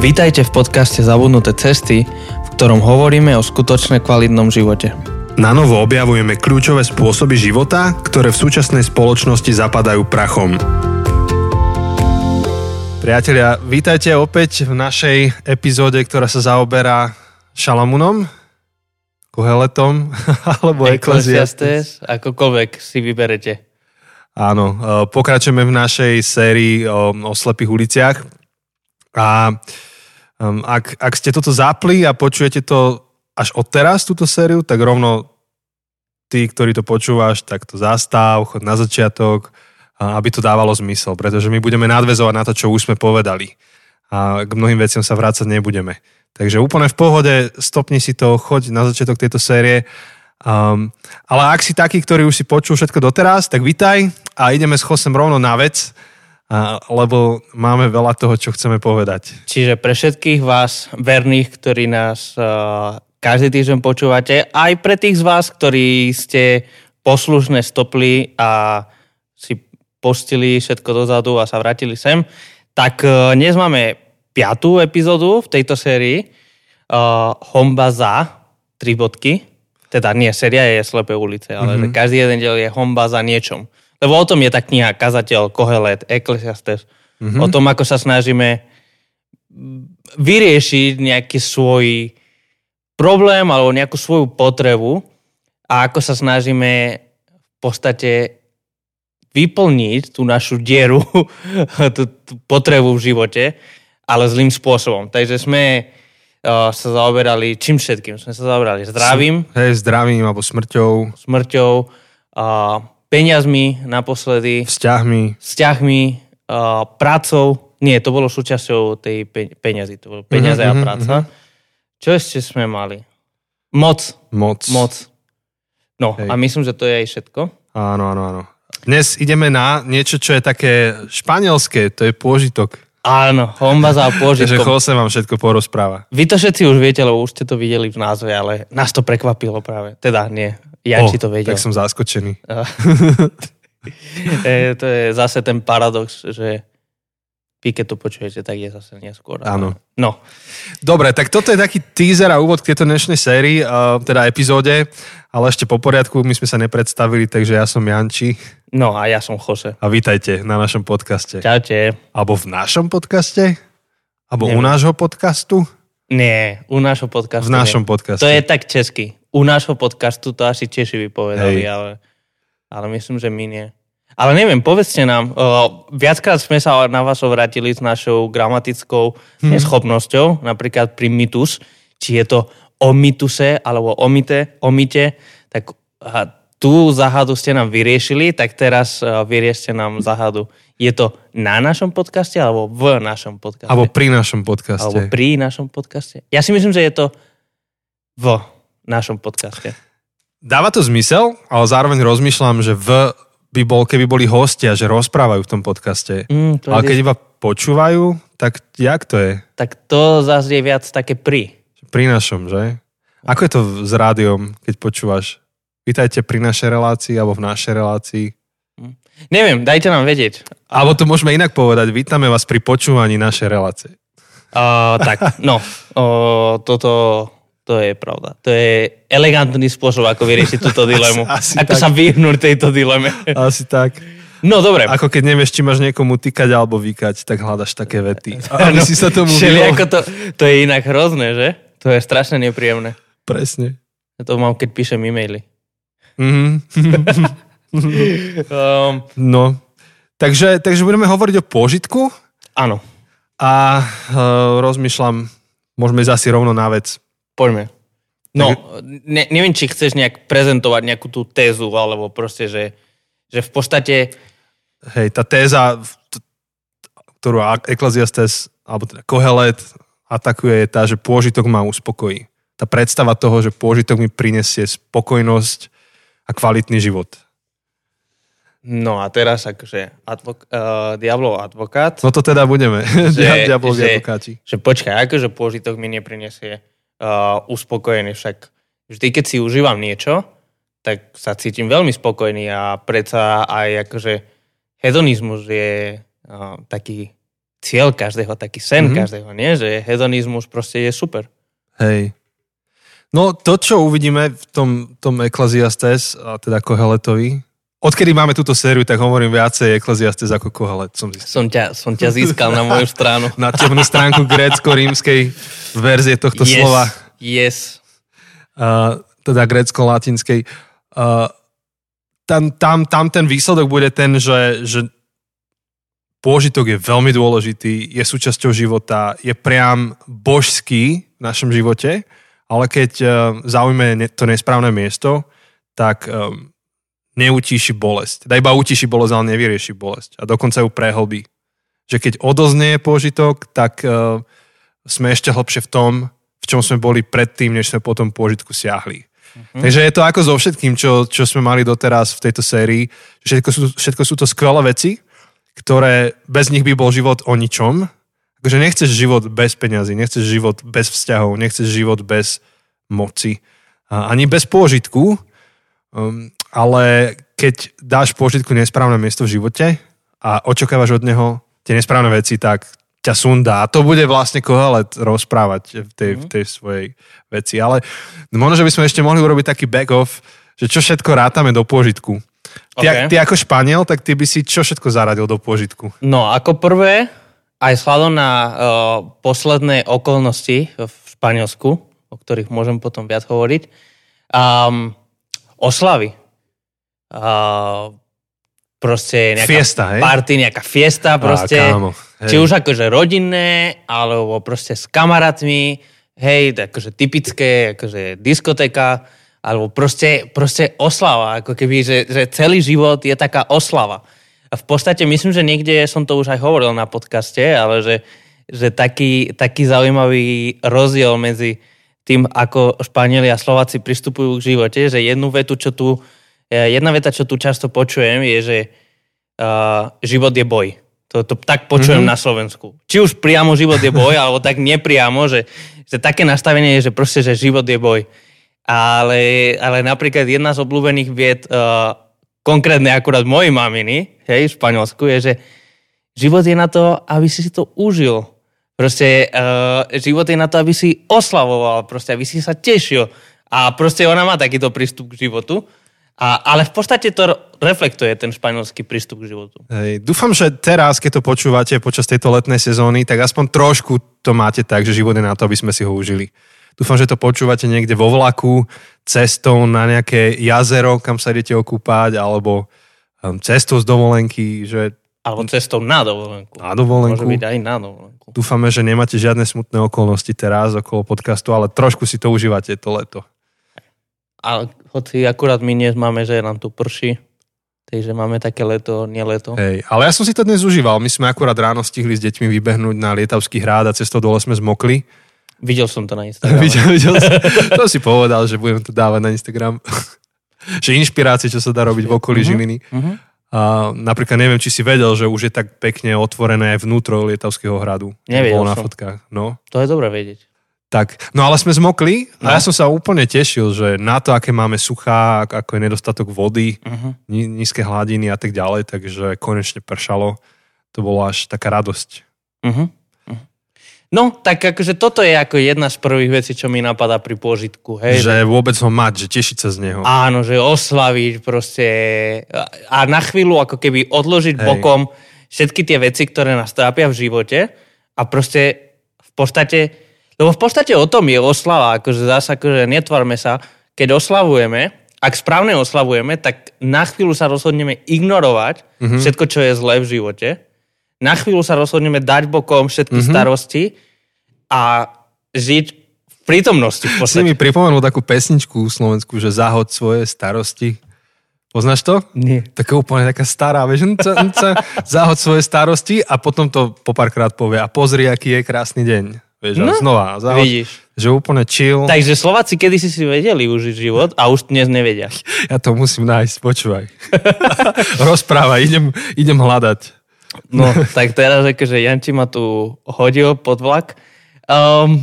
Vítajte v podcaste Zabudnuté cesty, v ktorom hovoríme o skutočne kvalitnom živote. Na novo objavujeme kľúčové spôsoby života, ktoré v súčasnej spoločnosti zapadajú prachom. Priatelia, vítajte opäť v našej epizóde, ktorá sa zaoberá Šalamunom, Koheletom alebo Ecclesiastes, akokoľvek si vyberete. Áno, e, pokračujeme v našej sérii o, o slepých uliciach a um, ak, ak ste toto zapli a počujete to až od teraz, túto sériu, tak rovno ty, ktorý to počúvaš, tak to zastav, chod na začiatok, aby to dávalo zmysel, pretože my budeme nadvezovať na to, čo už sme povedali. A k mnohým veciam sa vrácať nebudeme. Takže úplne v pohode, stopni si to, choď na začiatok tejto série. Um, ale ak si taký, ktorý už si počul všetko doteraz, tak vitaj a ideme s Chosem rovno na vec, lebo máme veľa toho, čo chceme povedať. Čiže pre všetkých vás, verných, ktorí nás uh, každý týždeň počúvate, aj pre tých z vás, ktorí ste poslušne stopli a si postili všetko dozadu a sa vrátili sem, tak uh, dnes máme piatú epizódu v tejto sérii uh, Homba za tri bodky. Teda nie, séria je Slepé ulice, ale mm-hmm. každý jeden diel je Homba za niečom. Lebo o tom je tá kniha Kazateľ, Kohelet, Ecclesiastes. Mm-hmm. O tom, ako sa snažíme vyriešiť nejaký svoj problém alebo nejakú svoju potrebu a ako sa snažíme v podstate vyplniť tú našu dieru, tú, tú potrebu v živote, ale zlým spôsobom. Takže sme uh, sa zaoberali čím všetkým. Sme sa zaoberali zdravím. Hej, zdravím alebo smrťou. Smrťou, uh, peniazmi naposledy. Vzťahmi. Vzťahmi, uh, prácou. Nie, to bolo súčasťou tej pe- peniazy. To bolo peniaze uh-huh, a práca. Uh-huh. Čo ešte sme mali? Moc. Moc. Moc. No Hej. a myslím, že to je aj všetko. Áno, áno, áno. Dnes ideme na niečo, čo je také španielské, to je pôžitok. Áno, homba za pôžitkom. Takže Jose vám všetko porozpráva. Vy to všetci už viete, lebo už ste to videli v názve, ale nás to prekvapilo práve. Teda nie, ja oh, to vedel. Tak som zaskočený. e, to je zase ten paradox, že vy keď to počujete, tak je zase neskôr. Áno. No. Dobre, tak toto je taký teaser a úvod k tejto dnešnej sérii, uh, teda epizóde, ale ešte po poriadku, my sme sa nepredstavili, takže ja som Janči. No a ja som Jose. A vítajte na našom podcaste. Čaute. Alebo v našom podcaste? Alebo Neviem. u nášho podcastu? Nie, u nášho podcastu. V našom nie. podcaste. To je tak česky. U nášho podcastu to asi Češi vypovedali, ale, ale myslím, že my nie. Ale neviem, povedzte nám, uh, viackrát sme sa na vás obrátili s našou gramatickou hmm. neschopnosťou, napríklad pri mitus, či je to o mituse alebo o mite, o mite, tak uh, tú záhadu ste nám vyriešili, tak teraz uh, vyriešte nám záhadu. Je to na našom podcaste alebo v našom podcaste? Alebo pri našom podcaste. Alebo pri našom podcaste. Ja si myslím, že je to v našom podcaste. Dáva to zmysel, ale zároveň rozmýšľam, že v by bol, keby boli hostia, že rozprávajú v tom podcaste. Mm, Ale keď iba počúvajú, tak jak to je? Tak to zase je viac také pri. Pri našom, že? Ako je to s rádiom, keď počúvaš? Vítajte pri našej relácii alebo v našej relácii. Mm. Neviem, dajte nám vedieť. Alebo to môžeme inak povedať. Vítame vás pri počúvaní našej relácie. Uh, tak, no. Uh, toto to je pravda. To je elegantný spôsob, ako vyriešiť túto dilemu. Asi, asi ako tak. sa vyhnúť tejto dileme. Asi tak. No dobre. Ako keď nevieš, či máš niekomu tykať alebo vykať, tak hľadaš také vety. Aby no, si sa tomu ako to, to je inak hrozné, že? To je strašne nepríjemné. Presne. Ja to mám, keď píšem e-maily. Mm-hmm. um, no. Takže, takže budeme hovoriť o pôžitku. Áno. A uh, rozmýšľam, môžeme ísť asi rovno na vec. Poďme. No, ne, neviem, či chceš nejak prezentovať nejakú tú tézu, alebo proste, že, že v podstate... Hej, tá téza, ktorú Ecclesiastes, alebo teda Kohelet atakuje, je tá, že pôžitok ma uspokojí. Tá predstava toho, že pôžitok mi prinesie spokojnosť a kvalitný život. No a teraz akože advok- uh, diablov advokát. No to teda budeme. Že, Diablovi že, advokáti. Že počkaj, akože pôžitok mi neprinesie uh, uspokojený. Však vždy, keď si užívam niečo, tak sa cítim veľmi spokojný a predsa aj akože hedonizmus je uh, taký cieľ každého, taký sen mm-hmm. každého, nie? Že hedonizmus proste je super. Hej. No to, čo uvidíme v tom, tom Ecclesiastes, a teda Koheletovi, odkedy máme túto sériu, tak hovorím viacej Ecclesiastes ako Kohelet. Som, som, ťa, som ťa získal na moju stranu. na temnú stránku grécko-rímskej verzie tohto yes, slova. Yes. Uh, teda grécko-latinskej. Uh, tam, tam, tam ten výsledok bude ten, že, že pôžitok je veľmi dôležitý, je súčasťou života, je priam božský v našom živote ale keď uh, zaujme to nesprávne miesto, tak um, neutíši bolesť. Teda iba utíši bolesť, ale nevyrieši bolesť. A dokonca ju prehlbí. Že keď odoznie pôžitok, tak uh, sme ešte hlbšie v tom, v čom sme boli predtým, než sme potom pôžitku siahli. Mm-hmm. Takže je to ako so všetkým, čo, čo sme mali doteraz v tejto sérii. Všetko sú, všetko sú to skvelé veci, ktoré bez nich by bol život o ničom, akože nechceš život bez peňazí, nechceš život bez vzťahov, nechceš život bez moci, ani bez pôžitku, um, ale keď dáš pôžitku nesprávne miesto v živote a očakávaš od neho tie nesprávne veci, tak ťa sundá. A to bude vlastne Kohelet rozprávať v tej, v tej svojej veci. Ale možno, že by sme ešte mohli urobiť taký back-off, že čo všetko rátame do pôžitku. Ty, okay. ty ako Španiel, tak ty by si čo všetko zaradil do pôžitku? No, ako prvé, aj vzhľadom na uh, posledné okolnosti v Španielsku, o ktorých môžem potom viac hovoriť, um, oslavy. Uh, proste nejaká fiesta, hej? party, nejaká fiesta, proste, Á, kámo, či už akože rodinné, alebo proste s kamarátmi, hej, akože typické, akože diskotéka, alebo proste, proste oslava, ako keby, že, že celý život je taká oslava. A v podstate myslím, že niekde som to už aj hovoril na podcaste, ale že, že taký, taký zaujímavý rozdiel medzi tým, ako Španieli a Slováci pristupujú k živote, že jednu vetu, čo tu, jedna veta, čo tu často počujem, je, že uh, život je boj. To, to tak počujem mm-hmm. na Slovensku. Či už priamo život je boj, alebo tak nepriamo, že, že také nastavenie je, že proste, že život je boj. Ale, ale napríklad jedna z obľúbených vied uh, konkrétne akurát mojej maminy, hej, v Španielsku, je, že život je na to, aby si si to užil. Proste uh, život je na to, aby si oslavoval, proste aby si sa tešil. A proste ona má takýto prístup k životu. A, ale v podstate to reflektuje ten španielský prístup k životu. Hej, dúfam, že teraz, keď to počúvate počas tejto letnej sezóny, tak aspoň trošku to máte tak, že život je na to, aby sme si ho užili. Dúfam, že to počúvate niekde vo vlaku, cestou na nejaké jazero, kam sa idete okúpať, alebo um, cestou z dovolenky, že alebo cestou na dovolenku. Na dovolenku. Môže byť aj na dovolenku. Dúfame, že nemáte žiadne smutné okolnosti teraz okolo podcastu, ale trošku si to užívate to leto. A hoci akurát my dnes máme, že nám tu prší, takže máme také leto, nie leto. Hej, ale ja som si to dnes užíval. My sme akurát ráno stihli s deťmi vybehnúť na Lietavský hrád a cestou dole sme zmokli. Videl som to na Instagram. videl, videl som, to si povedal, že budem to dávať na Instagram. že inšpirácie, čo sa dá robiť v okolí uh-huh. Žiliny. Uh-huh. A napríklad neviem, či si vedel, že už je tak pekne otvorené aj vnútro Lietavského hradu. Nevedel na som. fotkách. No. To je dobré vedieť. Tak, no ale sme zmokli a no. ja som sa úplne tešil, že na to, aké máme suchá, ako je nedostatok vody, uh-huh. nízke hladiny a tak ďalej, takže konečne pršalo. To bolo až taká radosť. Uh-huh. No, tak akože toto je ako jedna z prvých vecí, čo mi napadá pri pôžitku. Hej, že vôbec ho mať, že tešiť sa z neho. Áno, že oslaviť proste a na chvíľu ako keby odložiť hej. bokom všetky tie veci, ktoré nás trápia v živote a proste v podstate, lebo v podstate o tom je oslava, akože zase akože netvarme sa, keď oslavujeme, ak správne oslavujeme, tak na chvíľu sa rozhodneme ignorovať mm-hmm. všetko, čo je zlé v živote na chvíľu sa rozhodneme dať bokom všetky mm-hmm. starosti a žiť v prítomnosti v podstate. Si mi pripomenul takú pesničku Slovensku, že zahod svoje starosti. Poznáš to? Nie. Taká úplne taká stará, vieš, nca, nca, zahod svoje starosti a potom to po párkrát povie a pozri, aký je krásny deň. Vieš, no, znova, zahod, vidíš. že úplne chill. Takže Slováci kedy si vedeli užiť život a už dnes nevedia. Ja to musím nájsť, počúvaj. Rozprávaj, idem, idem hľadať. No, tak teraz akože Janči ma tu hodil pod vlak. Um,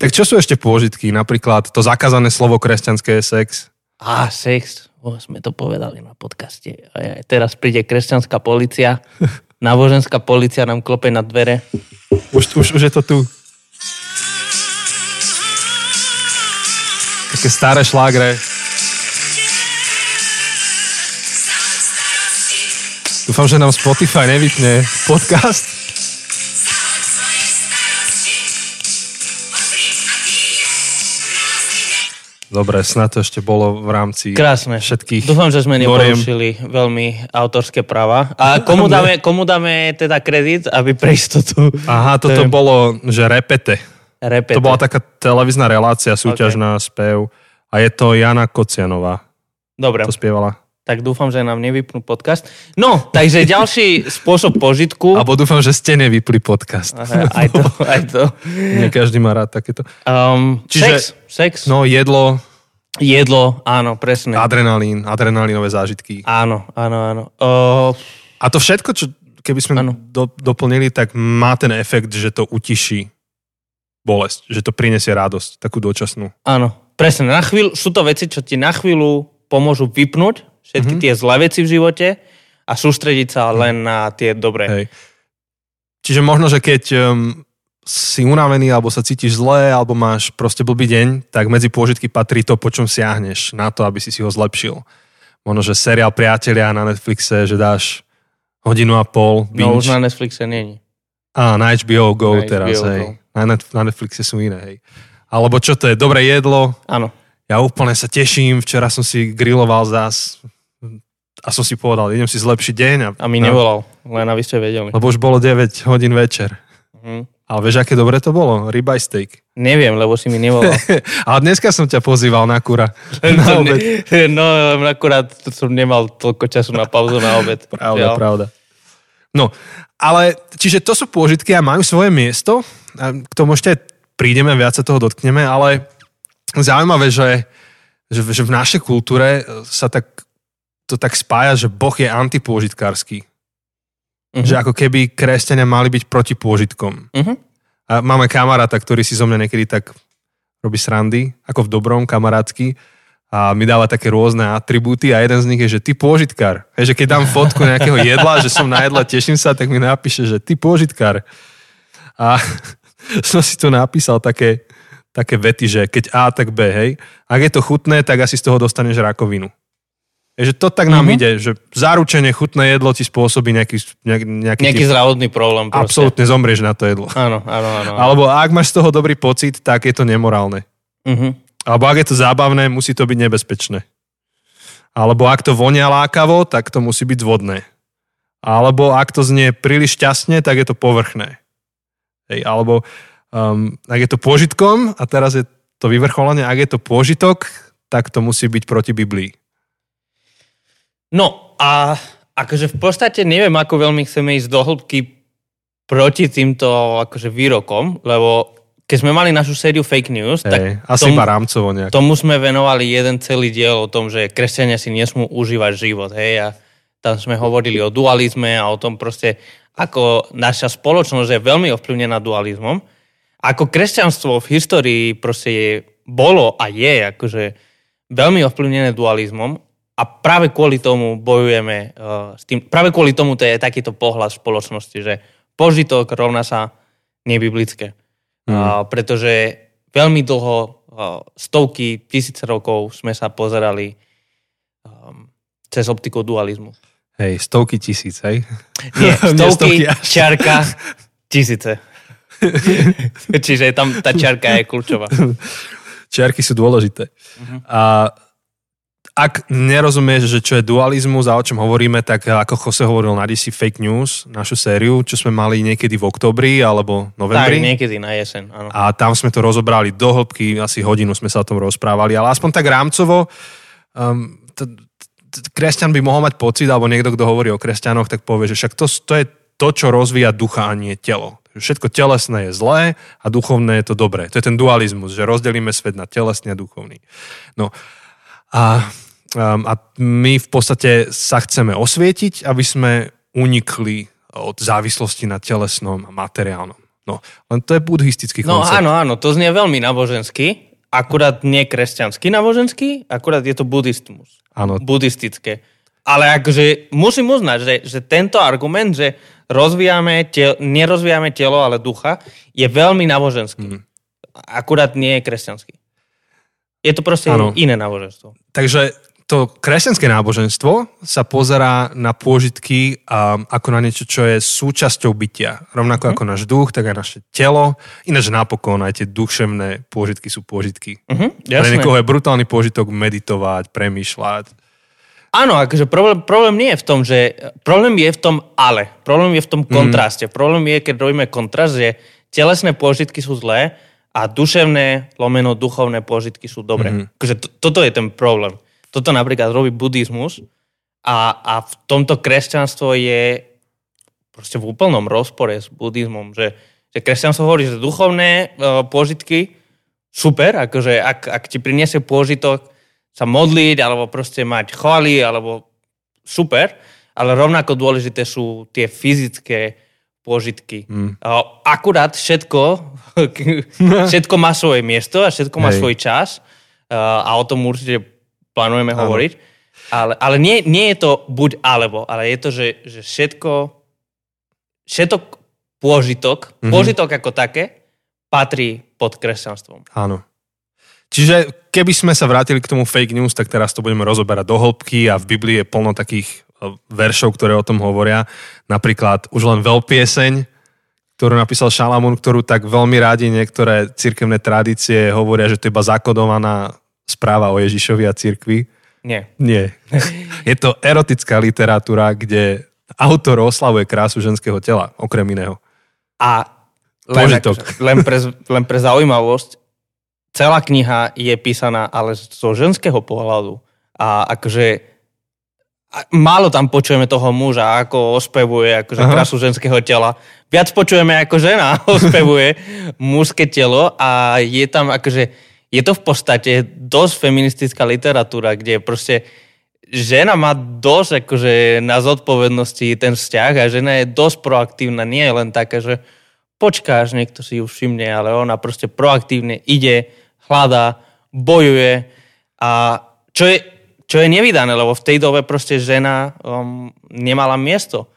tak čo sú ešte pôžitky? Napríklad to zakázané slovo kresťanské je sex. Á, sex. O, sme to povedali na podcaste. Teraz príde kresťanská policia. náboženská policia nám klope na dvere. Už, už, už je to tu. Také staré šlágre. Dúfam, že nám Spotify nevypne podcast. Dobre, snad to ešte bolo v rámci Krásne. všetkých Dúfam, že sme neporušili veľmi autorské práva. A komu dáme, komu dáme teda kredit, aby pre istotu... Aha, toto bolo, že repete. Repete. To bola taká televízna relácia, súťažná spev. A je to Jana Kocianová. Dobre, To spievala. tak dúfam, že nám nevypnú podcast. No, takže ďalší spôsob požitku. Alebo dúfam, že ste nevypli podcast. Aha, aj to, aj to. Nie každý má rád takéto. Um, Čiže- sex, sex, No jedlo, jedlo, áno, presne. adrenalín, adrenalínové zážitky. Áno, áno, áno. Uh, A to všetko, čo keby sme do, doplnili, tak má ten efekt, že to utiší bolesť, že to prinesie radosť, takú dočasnú. áno, presne. Na chvíľu, sú to veci, čo ti na chvíľu pomôžu vypnúť všetky tie zlé veci v živote a sústrediť sa len na tie dobré. Hej. Čiže možno, že keď um, si unavený, alebo sa cítiš zle, alebo máš proste blbý deň, tak medzi pôžitky patrí to, po čom siahneš na to, aby si si ho zlepšil. Možno, že seriál Priatelia na Netflixe, že dáš hodinu a pol, No už binge. na Netflixe není. Á, na HBO Go Na teraz, HBO hej. Go. Na, Net, na Netflixe sú iné, hej. Alebo čo to je, dobré jedlo, Áno. ja úplne sa teším, včera som si griloval zás a som si povedal, idem si zlepšiť deň. A, A mi nevolal, len aby ste vedeli. Lebo už bolo 9 hodín večer. Mhm. Ale vieš, aké dobre to bolo? Ribeye steak. Neviem, lebo si mi nevolal. Ale dneska som ťa pozýval na kura. Na To obed. ne- no, akurát som nemal toľko času na pauzu na obed. Pravda, Žiaľ. pravda. No, ale čiže to sú pôžitky a majú svoje miesto. A k tomu ešte prídeme, viac sa toho dotkneme, ale zaujímavé, že, že, že v našej kultúre sa tak, to tak spája, že Boh je antipôžitkársky. Mhm. Že ako keby kresťania mali byť proti pôžitkom. Mhm. A máme kamaráta, ktorý si zo mňa niekedy tak robí srandy, ako v dobrom, kamarátsky. A mi dáva také rôzne atribúty a jeden z nich je, že ty pôžitkár. Hej, že keď dám fotku nejakého jedla, že som na jedle, teším sa, tak mi napíše, že ty pôžitkár. A som si tu napísal také, také vety, že keď A, tak B, hej. Ak je to chutné, tak asi z toho dostaneš rakovinu. Je, že to tak nám Mhm. ide, že zaručene chutné jedlo ti spôsobí nejaký, nejaký, nejaký, Nejaký zdravotný problém. Proste. absolútne zomrieš na to jedlo. Áno, áno, áno. áno. Alebo ak máš z toho dobrý pocit, tak je to nemorálne. Mhm. Alebo ak je to zábavné, musí to byť nebezpečné. Alebo ak to vonia lákavo, tak to musí byť zvodné. Alebo ak to znie príliš šťastne, tak je to povrchné. Hej, alebo um, ak je to pôžitkom, a teraz je to vyvrcholenie, ak je to pôžitok, tak to musí byť proti Biblii. No a akože v podstate neviem, ako veľmi chceme ísť do hĺbky proti týmto akože výrokom, lebo keď sme mali našu sériu fake news, tak Hej, asi tomu- iba rámcovo nejak. tomu sme venovali jeden celý diel o tom, že kresťania si nesmú užívať život, hej, a tam sme hovorili o dualizme a o tom proste, ako naša spoločnosť je veľmi ovplyvnená dualizmom. Ako kresťanstvo v histórii proste je, bolo a je akože veľmi ovplyvnené dualizmom a práve kvôli tomu bojujeme uh, s tým, práve kvôli tomu to je takýto pohľad v spoločnosti, že požitok rovná sa nebiblické. Uh, pretože veľmi dlho, stovky, tisíce rokov sme sa pozerali um, cez optiku dualizmu. Hej, stovky tisíc, hej? Nie, stovky, stovky čiarka, tisíce. Čiže tam tá čiarka je kľúčová. Čiarky sú dôležité. Mhm. A ak nerozumieš, že čo je dualizmus a o čom hovoríme, tak ako Jose hovoril na DC Fake News, našu sériu, čo sme mali niekedy v oktobri alebo Tak, novembri. niekedy na jeseň, áno. A tam sme to rozobrali do hĺbky, asi hodinu sme sa o tom rozprávali, ale aspoň tak rámcovo, um, t- t- kresťan by mohol mať pocit, alebo niekto, kto hovorí o kresťanoch, tak povie, že však to, to je to, čo rozvíja ducha a nie telo. Všetko telesné je zlé a duchovné je to dobré. To je ten dualizmus, že rozdelíme svet na telesný a duchovný. No a, um, a my v podstate sa chceme osvietiť, aby sme unikli od závislosti na telesnom a materiálnom. No, len to je buddhistický No koncept. áno, áno, to znie veľmi nábožensky, akurát nie kresťanský náboženský, akurát je to buddhismus. áno. Buddhistické. Ale akože musím uznať, že, že tento argument, že rozvíjame tel, nerozvíjame telo, ale ducha, je veľmi náboženský. Mm. Akurát nie je kresťanský. Je to proste ano. iné náboženstvo. Takže to kresťanské náboženstvo sa pozerá na pôžitky um, ako na niečo, čo je súčasťou bytia. Rovnako mm. ako náš duch, tak aj naše telo. Ináč napokon aj tie duševné pôžitky sú pôžitky. Mm-hmm, Pre niekoho je brutálny pôžitok meditovať, premýšľať. Áno, akože problém, problém nie je v tom, že... Problém je v tom ale. Problém je v tom mhm. kontraste. Mm. Problém je, keď robíme kontrast, že telesné pôžitky sú zlé a duševné, lomeno duchovné pôžitky sú dobré. Mm. Akože to, toto je ten problém. Toto napríklad robí buddhizmus a, a v tomto kresťanstvo je proste v úplnom rozpore s buddhizmom, že, že kresťanstvo hovorí, že duchovné uh, pôžitky super, akože ak, ak ti priniesie pôžitok sa modliť, alebo proste mať chvály, alebo super, ale rovnako dôležité sú tie fyzické pôžitky. Mm. Akurát všetko, všetko má svoje miesto a všetko má Hej. svoj čas a o tom určite plánujeme Áno. hovoriť. Ale, ale nie, nie je to buď alebo, ale je to, že, že všetko, všetok pôžitok, mm-hmm. pôžitok ako také, patrí pod kresťanstvom. Áno. Čiže keby sme sa vrátili k tomu fake news, tak teraz to budeme rozoberať do hĺbky a v Biblii je plno takých e, veršov, ktoré o tom hovoria. Napríklad už len veľpieseň, ktorú napísal Šalamún, ktorú tak veľmi rádi niektoré cirkevné tradície hovoria, že to je iba zakodovaná správa o Ježišovi a cirkvi. Nie. Nie. Je to erotická literatúra, kde autor oslavuje krásu ženského tela, okrem iného. A len, akože, len, pre, len pre zaujímavosť, celá kniha je písaná ale zo ženského pohľadu. A akože málo tam počujeme toho muža, ako ospevuje akože krásu ženského tela. Viac počujeme, ako žena ospevuje mužské telo a je tam akože je to v podstate dosť feministická literatúra, kde proste žena má dosť akože na zodpovednosti ten vzťah a žena je dosť proaktívna, nie je len taká, že počkáš, niekto si ju všimne, ale ona proste proaktívne ide, hľadá, bojuje a čo je, čo je nevydané, lebo v tej dobe proste žena um, nemala miesto.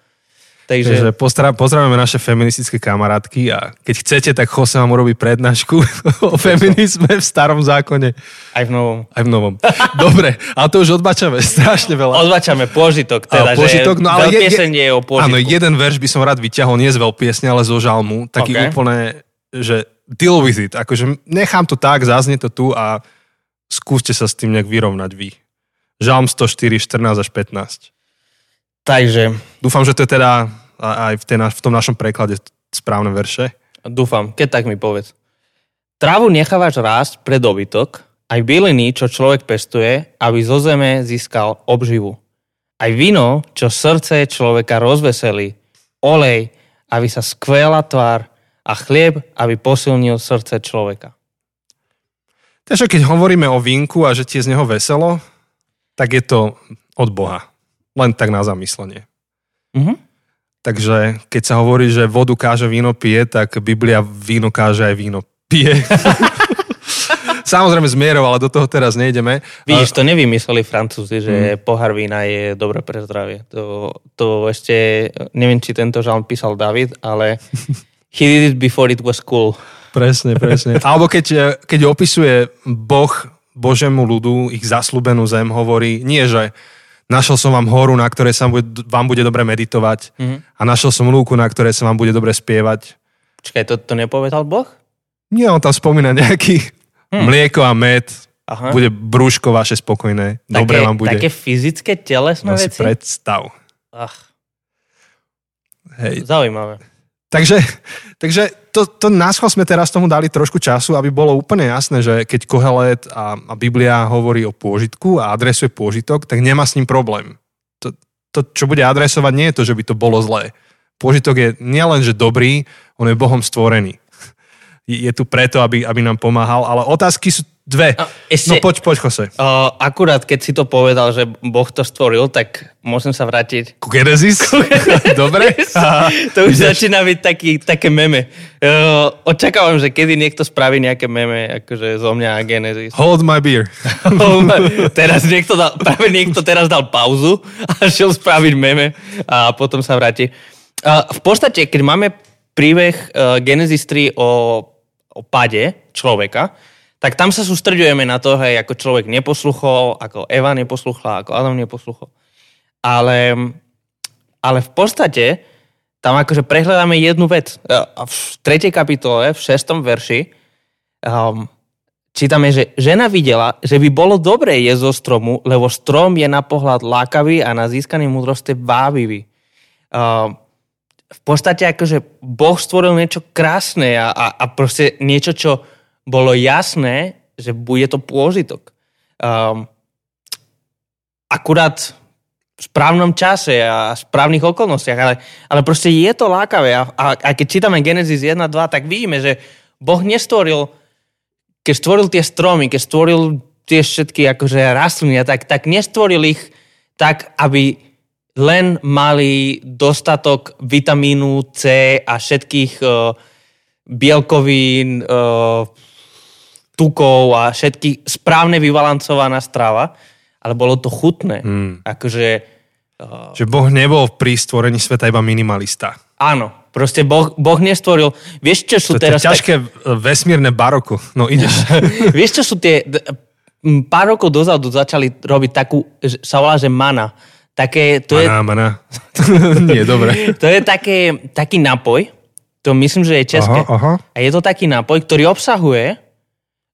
Takže, Takže pozdravujeme naše feministické kamarátky a keď chcete, tak Jose vám urobí prednášku o feminizme v starom zákone. Aj v novom. Aj v novom. Dobre, ale to už odbačame strašne veľa. Odbačame pôžitok, teda, a, pôžitok, že no, ale je, je, je o pôžitku. Áno, jeden verš by som rád vyťahol, nie z veľpiesne, ale zo žalmu. Taký okay. úplne, že deal with it. Akože nechám to tak, zaznie to tu a skúste sa s tým nejak vyrovnať vy. Žalm 104, 14 až 15. Takže... Dúfam, že to je teda aj v, tej, v tom našom preklade správne verše. Dúfam, keď tak mi povedz. Trávu nechávaš rásť pre dobytok, aj byliny, čo človek pestuje, aby zo zeme získal obživu. Aj víno, čo srdce človeka rozveselí, olej, aby sa skvela tvár a chlieb, aby posilnil srdce človeka. Takže keď hovoríme o vínku a že ti je z neho veselo, tak je to od Boha. Len tak na zamyslenie. Mm-hmm. Takže keď sa hovorí, že vodu káže víno pije, tak Biblia víno káže aj víno pije. Samozrejme z mierou, ale do toho teraz nejdeme. Vidíš, to nevymysleli Francúzi, že mm. pohár vína je dobre pre zdravie. To, to ešte, neviem, či tento žalm písal David, ale he did it before it was cool. Presne, presne. Alebo keď, keď opisuje Boh Božemu ľudu, ich zaslúbenú zem, hovorí nie, že našiel som vám horu, na ktorej sa vám bude dobre meditovať mm-hmm. a našiel som lúku, na ktorej sa vám bude dobre spievať. Čakaj, to, to nepovedal Boh? Nie, on tam spomína nejaký hmm. mlieko a med, Aha. bude brúško vaše spokojné, také, dobre vám bude. Také fyzické telesné no veci? si predstav. Ach. Hej. Zaujímavé. Takže, takže to, to náschval sme teraz tomu dali trošku času, aby bolo úplne jasné, že keď Kohelet a, a Biblia hovorí o pôžitku a adresuje pôžitok, tak nemá s ním problém. To, to, čo bude adresovať, nie je to, že by to bolo zlé. Pôžitok je nielen, že dobrý, on je Bohom stvorený. Je tu preto, aby, aby nám pomáhal, ale otázky sú Dve. A ešte, no poď, poď, Jose. Uh, akurát, keď si to povedal, že Boh to stvoril, tak musím sa vrátiť. Ku Genesis? Dobre. to už Ideš. začína byť taký, také meme. Uh, očakávam, že kedy niekto spraví nejaké meme, akože zo mňa a Genesis. Hold my beer. teraz niekto dal, práve niekto teraz dal pauzu a šiel spraviť meme a potom sa vráti. Uh, v podstate, keď máme príbeh uh, Genesis 3 o, o pade človeka, tak tam sa sústredujeme na to, hej, ako človek neposluchol, ako Eva neposluchla, ako Adam neposluchol. Ale, ale v podstate tam akože prehľadáme jednu vec. V tretej kapitole, v šestom verši, um, čítame, že žena videla, že by bolo dobré jesť zo stromu, lebo strom je na pohľad lákavý a na získaný múdrosti vábivý. Um, v podstate akože Boh stvoril niečo krásne a, a, a proste niečo, čo bolo jasné, že bude to pôžitok. Um, akurát v správnom čase a v správnych okolnostiach, ale, ale proste je to lákavé. A, a, a keď čítame Genesis 1, 2, tak vidíme, že Boh nestvoril, keď stvoril tie stromy, keď stvoril tie všetky akože rastliny, tak, tak nestvoril ich tak, aby len mali dostatok vitamínu C a všetkých uh, bielkovín, uh, tukov a všetky správne vybalancovaná strava, ale bolo to chutné. Hmm. Akože, uh, že Boh nebol pri stvorení sveta iba minimalista. Áno, proste Boh, boh nestvoril. Vieš, čo sú to teraz... To ťažké tak... vesmírne baroko. No ideš. Vieš, čo sú tie... Pár rokov dozadu začali robiť takú, sa volá, že mana. Také, to mana, je, mana. Nie, dobre. To je také, taký nápoj, to myslím, že je české. Aha, aha. A je to taký nápoj, ktorý obsahuje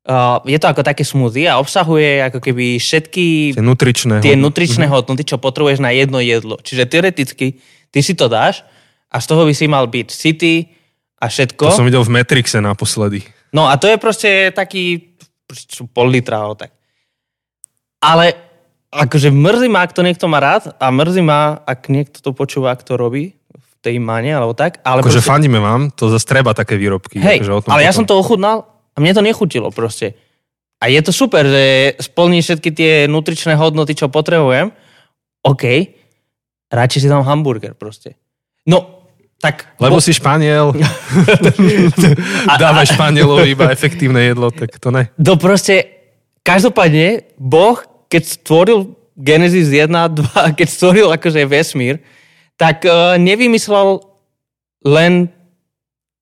Uh, je to ako také smoothie a obsahuje ako keby všetky tie nutričné, tie nutričné mm-hmm. hodnoty, čo potrebuješ na jedno jedlo. Čiže teoreticky ty si to dáš a z toho by si mal byť city a všetko. To som videl v Matrixe naposledy. No a to je proste taký pol litra tak. Ale akože mrzí ma, ak to niekto má rád a mrzí ma, ak niekto to počúva, ak to robí v tej mane alebo tak. Ale akože proste... fandíme vám, to zase treba také výrobky. Hej, akože ale potom... ja som to ochutnal a mne to nechutilo proste. A je to super, že splní všetky tie nutričné hodnoty, čo potrebujem. OK, radšej si dám hamburger proste. No, tak... Lebo bo... si Španiel. Dávaj Španielovi iba efektívne jedlo, tak to ne. To proste, každopádne, Boh, keď stvoril Genesis 1, 2, keď stvoril akože vesmír, tak uh, nevymyslel len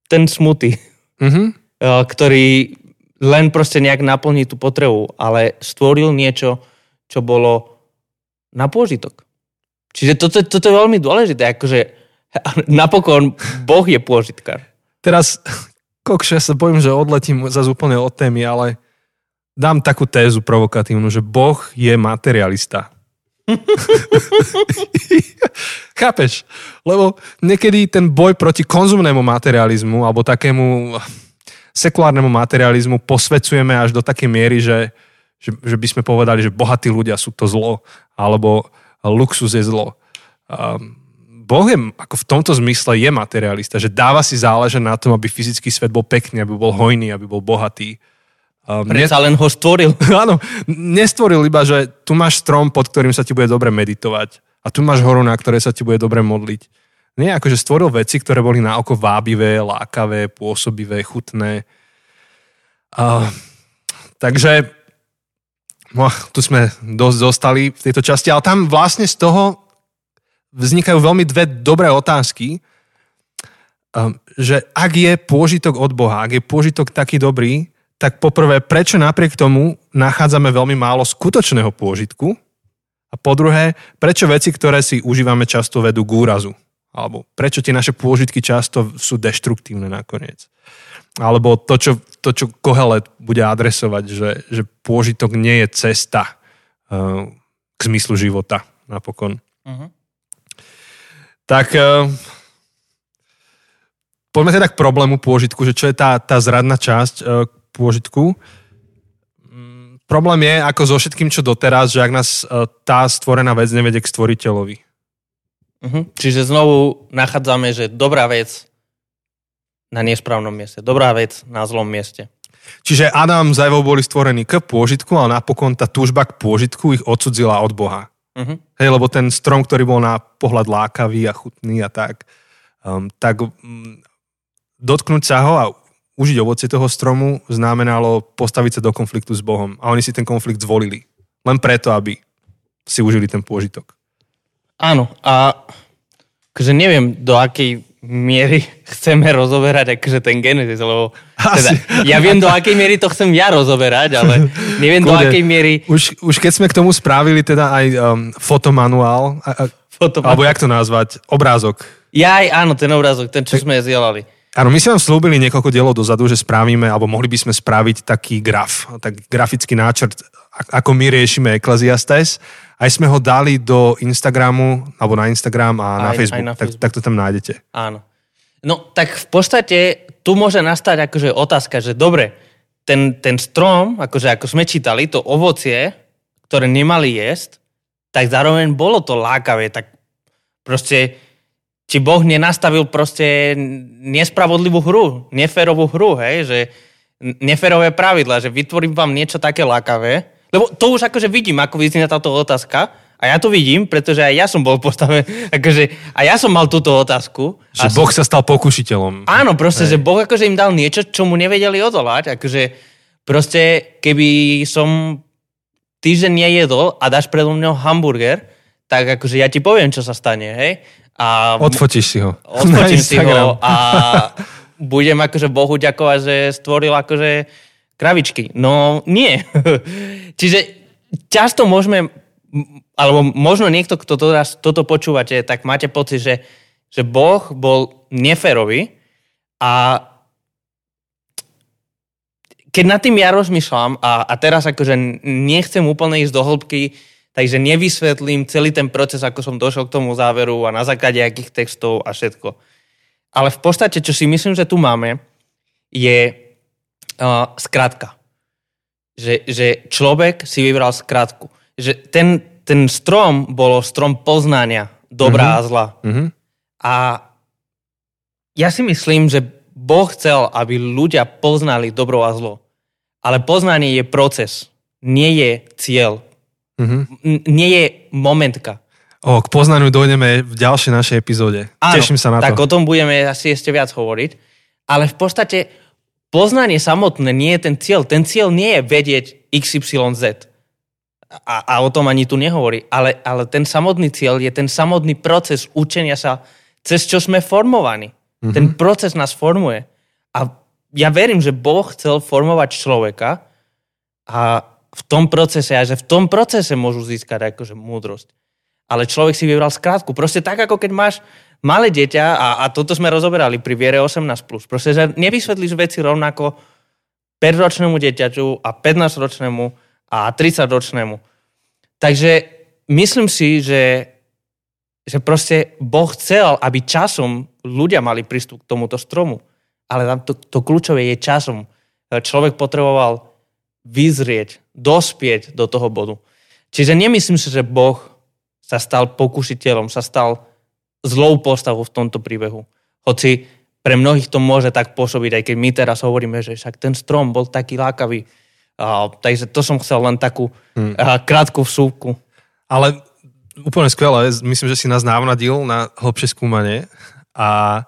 ten smutý. Mm-hmm. Eh, ktorý len proste nejak naplní tú potrebu, ale stvoril niečo, čo bolo na pôžitok. Čiže toto, toto je veľmi dôležité, akože napokon Boh je pôžitkár. Teraz, kokšia sa bojím, že odletím zase úplne od témy, ale dám takú tézu provokatívnu, že Boh je materialista. Chápeš? Lebo niekedy ten boj proti konzumnému materializmu alebo takému sekulárnemu materializmu posvecujeme až do takej miery, že, že, že by sme povedali, že bohatí ľudia sú to zlo, alebo luxus je zlo. Um, boh je, ako v tomto zmysle je materialista, že dáva si záležať na tom, aby fyzický svet bol pekný, aby bol hojný, aby bol bohatý. Um, Predsa len ho stvoril. Áno, nestvoril iba, že tu máš strom, pod ktorým sa ti bude dobre meditovať a tu máš horu, na ktorej sa ti bude dobre modliť nie, akože stvoril veci, ktoré boli na oko vábivé, lákavé, pôsobivé, chutné. Uh, takže no, tu sme dosť zostali v tejto časti, ale tam vlastne z toho vznikajú veľmi dve dobré otázky, že ak je pôžitok od Boha, ak je pôžitok taký dobrý, tak poprvé, prečo napriek tomu nachádzame veľmi málo skutočného pôžitku? A po druhé, prečo veci, ktoré si užívame, často vedú k úrazu? Alebo prečo tie naše pôžitky často sú deštruktívne nakoniec. Alebo to, čo, to, čo Kohelet bude adresovať, že, že pôžitok nie je cesta uh, k zmyslu života napokon. Uh-huh. Tak uh, poďme teda k problému pôžitku, že čo je tá, tá zradná časť uh, pôžitku. Um, problém je, ako so všetkým, čo doteraz, že ak nás uh, tá stvorená vec nevedie k stvoriteľovi Uh-huh. Čiže znovu nachádzame, že dobrá vec na nesprávnom mieste. Dobrá vec na zlom mieste. Čiže Adam s Evou boli stvorení k pôžitku, ale napokon tá túžba k pôžitku ich odsudzila od Boha. Uh-huh. Hej, lebo ten strom, ktorý bol na pohľad lákavý a chutný a tak, um, tak um, dotknúť sa ho a užiť ovocie toho stromu znamenalo postaviť sa do konfliktu s Bohom. A oni si ten konflikt zvolili. Len preto, aby si užili ten pôžitok. Áno. A akože neviem, do akej miery chceme rozoberať akože ten Genesis, lebo teda, ja viem, do akej miery to chcem ja rozoberať, ale neviem, Kode, do akej miery... Už, už keď sme k tomu spravili teda aj um, fotomanuál, a, a, fotomanuál, alebo jak to nazvať, obrázok. Ja aj áno, ten obrázok, ten, čo tak, sme zdieľali. Áno, my sme vám slúbili niekoľko dielov dozadu, že spravíme, alebo mohli by sme spraviť taký graf, tak grafický náčrt, ako my riešime Ecclesiastes aj sme ho dali do Instagramu, alebo na Instagram a na aj, Facebook, aj na Facebook. Tak, tak to tam nájdete. Áno. No tak v podstate tu môže nastať akože otázka, že dobre, ten, ten strom, akože ako sme čítali, to ovocie, ktoré nemali jesť, tak zároveň bolo to lákavé, tak proste či Boh nenastavil proste nespravodlivú hru, neférovú hru, hej, že neférové pravidla, že vytvorím vám niečo také lákavé, lebo to už akože vidím, ako vyznie táto otázka. A ja to vidím, pretože aj ja som bol postavený, akože, a ja som mal túto otázku. Že a Boh sa stal pokušiteľom. Áno, proste, Hej. že Boh akože im dal niečo, čo mu nevedeli odolať. Akože, proste, keby som týždeň nejedol a dáš predo mňou hamburger, tak akože ja ti poviem, čo sa stane, hej? A, Odfotíš si ho. Odfotím si ho a budem akože Bohu ďakovať, že stvoril akože kravičky. No nie. Čiže často môžeme, alebo možno niekto, kto to, toto počúvate, tak máte pocit, že, že Boh bol neférový a keď nad tým ja rozmýšľam a, a teraz akože nechcem úplne ísť do hĺbky, takže nevysvetlím celý ten proces, ako som došiel k tomu záveru a na základe akých textov a všetko. Ale v podstate, čo si myslím, že tu máme, je uh, skratka. Že, že človek si vybral skratku. Že ten, ten strom bolo strom poznania, dobrá mm-hmm. a zla. Mm-hmm. A ja si myslím, že Boh chcel, aby ľudia poznali dobro a zlo. Ale poznanie je proces, nie je cieľ. Mm-hmm. N- nie je momentka. O, k poznaniu dojdeme v ďalšej našej epizóde. Áno, Teším sa na tak to. Tak o tom budeme asi ešte viac hovoriť. Ale v podstate poznanie samotné nie je ten cieľ. Ten cieľ nie je vedieť XYZ. A, a o tom ani tu nehovorí. Ale, ale ten samotný cieľ je ten samotný proces učenia sa, cez čo sme formovaní. Mm-hmm. Ten proces nás formuje. A ja verím, že Boh chcel formovať človeka a v tom procese, a že v tom procese môžu získať akože múdrosť. Ale človek si vybral skrátku. Proste tak, ako keď máš malé dieťa, a, a toto sme rozoberali pri viere 18+, proste, že nevysvetlíš veci rovnako 5-ročnému dieťaťu a 15-ročnému a 30-ročnému. Takže myslím si, že, že proste Boh chcel, aby časom ľudia mali prístup k tomuto stromu. Ale tam to, to kľúčové je časom. Človek potreboval vyzrieť, dospieť do toho bodu. Čiže nemyslím si, že Boh sa stal pokušiteľom, sa stal zlou postavou v tomto príbehu. Hoci pre mnohých to môže tak pôsobiť, aj keď my teraz hovoríme, že však ten strom bol taký lákavý. A, takže to som chcel len takú hmm. a, krátku vsúvku. Ale úplne skvelé, myslím, že si nás návnadil na hlbšie skúmanie a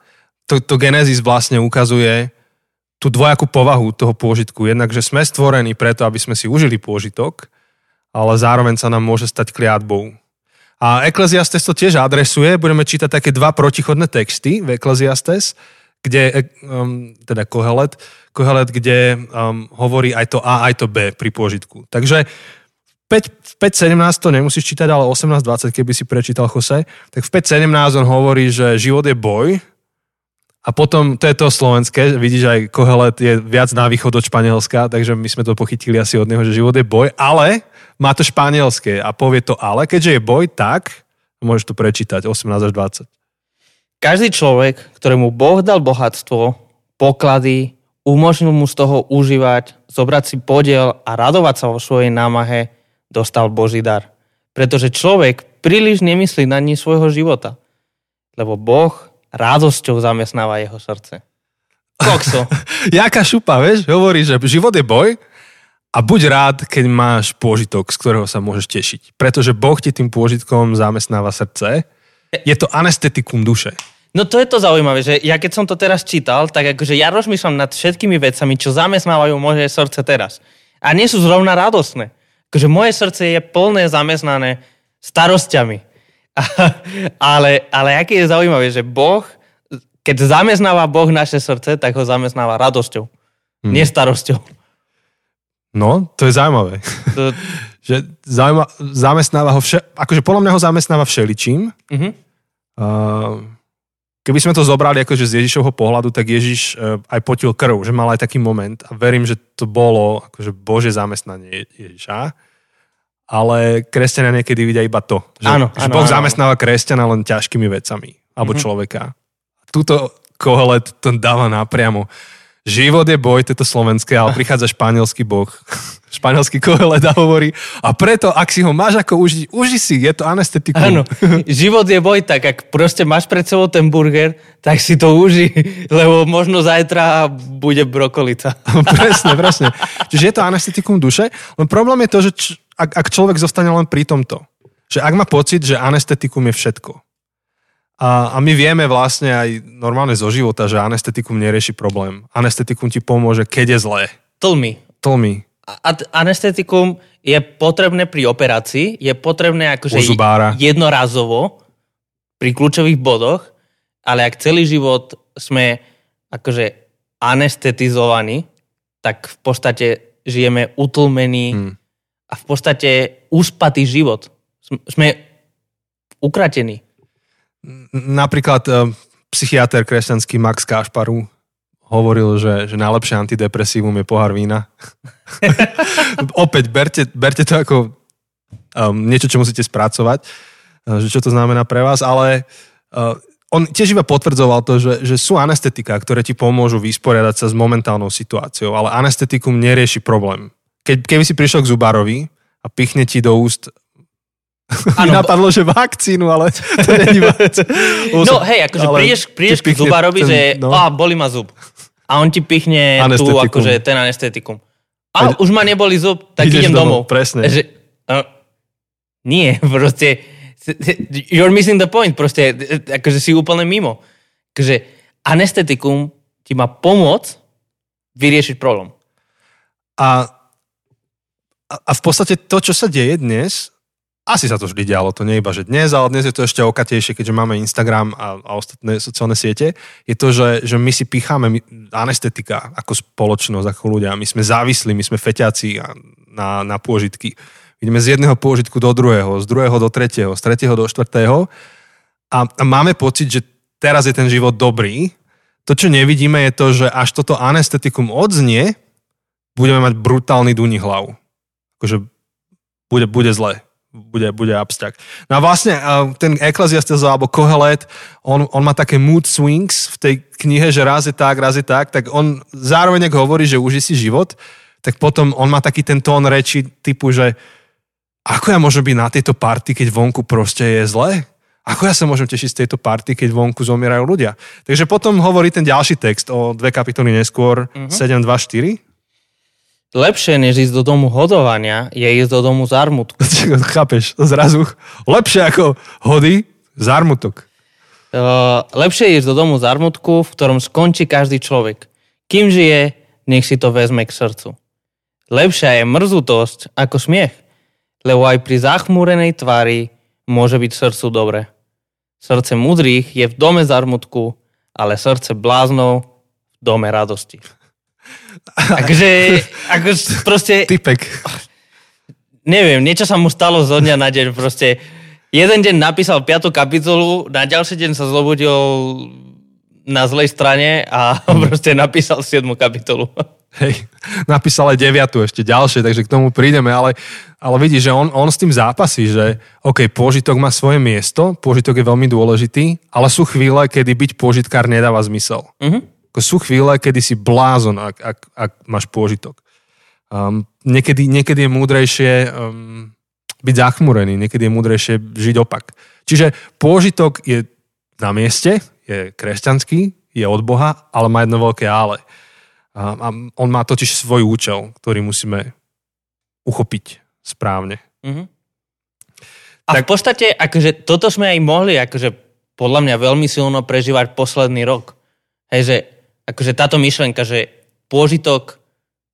to, to Genesis vlastne ukazuje tú dvojakú povahu toho pôžitku. Jednak, že sme stvorení preto, aby sme si užili pôžitok, ale zároveň sa nám môže stať kliatbou. A Ecclesiastes to tiež adresuje. Budeme čítať také dva protichodné texty v Ecclesiastes, kde, um, teda Kohelet, Kohelet, kde um, hovorí aj to A, aj to B pri pôžitku. Takže 5.17 to nemusíš čítať, ale 18.20, keby si prečítal Jose, tak v 5.17 on hovorí, že život je boj, a potom, to je to slovenské, vidíš aj Kohelet je viac na východ od Španielska, takže my sme to pochytili asi od neho, že život je boj, ale má to španielské a povie to ale, keďže je boj, tak môžeš to prečítať 18 až 20. Každý človek, ktorému Boh dal bohatstvo, poklady, umožnil mu z toho užívať, zobrať si podiel a radovať sa vo svojej námahe, dostal Boží dar. Pretože človek príliš nemyslí na ní svojho života. Lebo Boh radosťou zamestnáva jeho srdce. Kokso. Jaká šupa, vieš? Hovorí, že život je boj a buď rád, keď máš pôžitok, z ktorého sa môžeš tešiť. Pretože Boh ti tým pôžitkom zamestnáva srdce. Je to anestetikum duše. No to je to zaujímavé, že ja keď som to teraz čítal, tak akože ja rozmýšľam nad všetkými vecami, čo zamestnávajú moje srdce teraz. A nie sú zrovna radosné. Akože moje srdce je plné zamestnané starosťami. ale, ale aké je zaujímavé, že Boh, keď zamestnáva Boh naše srdce, tak ho zamestnáva radosťou. Hmm. Nie starosťou. No, to je zaujímavé. To... že zaujíma, zamestnáva ho vše, akože podľa mňa ho zamestnáva všeličím. Uh-huh. Uh, keby sme to zobrali akože z Ježišovho pohľadu, tak Ježiš e, aj potil krv, že mal aj taký moment a verím, že to bolo akože Bože zamestnanie Ježiša. Ale kresťania niekedy vidia iba to. Že, áno, že áno, Boh áno. zamestnáva kresťana len ťažkými vecami. Alebo mm-hmm. človeka. Tuto kohelet to dáva napriamo život je boj, toto slovenské, ale prichádza španielský boh. Španielský koheleda hovorí a preto, ak si ho máš ako užiť, uži si, je to anestetikum. Áno, život je boj, tak ak proste máš pred sebou ten burger, tak si to uži, lebo možno zajtra bude brokolica. presne, presne. Čiže je to anestetikum duše, len problém je to, že č- ak, ak človek zostane len pri tomto, že ak má pocit, že anestetikum je všetko, a, a my vieme vlastne aj normálne zo života, že anestetikum nerieši problém. Anestetikum ti pomôže, keď je zlé. Tlmi. Tlmi. A anestetikum je potrebné pri operácii, je potrebné akože jednorazovo pri kľúčových bodoch, ale ak celý život sme akože anestetizovaní, tak v podstate žijeme utlmení hmm. a v podstate uspatý život. Sme ukratení. Napríklad uh, psychiatr kresťanský Max Kašparu hovoril, že, že najlepšie antidepresívum je pohár vína. Opäť, berte, berte to ako um, niečo, čo musíte spracovať, uh, že čo to znamená pre vás, ale uh, on tiež iba potvrdzoval to, že, že sú anestetika, ktoré ti pomôžu vysporiadať sa s momentálnou situáciou, ale anestetikum nerieši problém. Keď, keby si prišiel k zubárovi a pichne ti do úst Ano, napadlo, že vakcínu, ale to není vakcínu. No hej, akože ale prídeš, prídeš k zubárovi, ten, že no. á, boli ma zub. A on ti pichne tu akože ten anestetikum. A Veď, už ma neboli zub, tak idem domov. domov. Presne. Že, uh, nie, proste you're missing the point, proste akože si úplne mimo. Akože anestetikum ti má pomôcť vyriešiť problém. A, a v podstate to, čo sa deje dnes, asi sa to vždy dialo, to nie iba, že dnes, ale dnes je to ešte okatejšie, keďže máme Instagram a, a ostatné sociálne siete, je to, že, že my si picháme anestetika ako spoločnosť, ako ľudia. My sme závislí, my sme feťáci na, na pôžitky. Ideme z jedného pôžitku do druhého, z druhého do tretieho, z tretieho do štvrtého a, a máme pocit, že teraz je ten život dobrý. To, čo nevidíme, je to, že až toto anestetikum odznie, budeme mať brutálny duní hlavu. Akože bude, bude zle bude, bude abstrakt. No a vlastne ten Ecclesiastes alebo Kohelet, on, on má také mood swings v tej knihe, že raz je tak, raz je tak, tak on zároveň, ak hovorí, že uži si život, tak potom on má taký ten tón reči typu, že ako ja môžem byť na tejto party, keď vonku proste je zle? Ako ja sa môžem tešiť z tejto party, keď vonku zomierajú ľudia? Takže potom hovorí ten ďalší text o dve kapitoly neskôr, uh-huh. 7, 2, 4 lepšie, než ísť do domu hodovania, je ísť do domu zármutku. Chápeš, zrazu lepšie ako hody, zármutok. Uh, lepšie je ísť do domu zármutku, v ktorom skončí každý človek. Kým žije, nech si to vezme k srdcu. Lepšia je mrzutosť ako smiech, lebo aj pri zachmúrenej tvári môže byť srdcu dobre. Srdce mudrých je v dome zármutku, ale srdce bláznov v dome radosti. Takže, ako proste... Typek. Neviem, niečo sa mu stalo zo dňa na deň. Proste jeden deň napísal piatú kapitolu, na ďalší deň sa zlobudil na zlej strane a proste napísal siedmu kapitolu. Hej, napísal aj deviatu ešte ďalšie, takže k tomu prídeme, ale, ale vidíš, že on, on s tým zápasí, že OK, pôžitok má svoje miesto, pôžitok je veľmi dôležitý, ale sú chvíle, kedy byť pôžitkár nedáva zmysel. Uh-huh. Sú chvíle, kedy si blázon, ak, ak, ak máš pôžitok. Um, niekedy, niekedy je múdrejšie um, byť zachmurený, niekedy je múdrejšie žiť opak. Čiže pôžitok je na mieste, je kresťanský, je od Boha, ale má jedno veľké ale. A, a on má totiž svoj účel, ktorý musíme uchopiť správne. Mhm. A tak... v podstate, akože toto sme aj mohli, akože podľa mňa veľmi silno prežívať posledný rok. Hej, že akože táto myšlenka, že pôžitok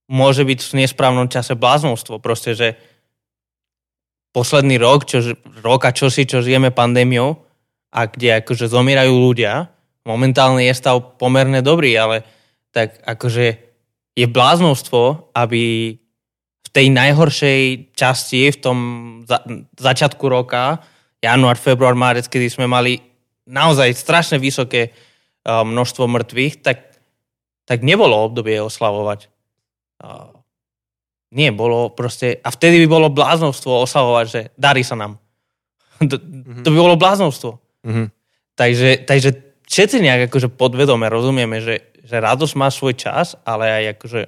môže byť v nesprávnom čase bláznostvo. Proste, že posledný rok, čo, rok a čosi, čo žijeme pandémiou a kde akože zomierajú ľudia, momentálne je stav pomerne dobrý, ale tak akože je bláznostvo, aby v tej najhoršej časti, v tom za, začiatku roka, január, február, márec, kedy sme mali naozaj strašne vysoké uh, množstvo mŕtvych, tak, tak nebolo obdobie oslavovať nie, bolo proste... A vtedy by bolo bláznovstvo oslavovať, že darí sa nám. To, mm-hmm. to by bolo bláznovstvo. Mm-hmm. Takže, takže všetci nejak akože podvedome rozumieme, že, že radosť má svoj čas, ale aj akože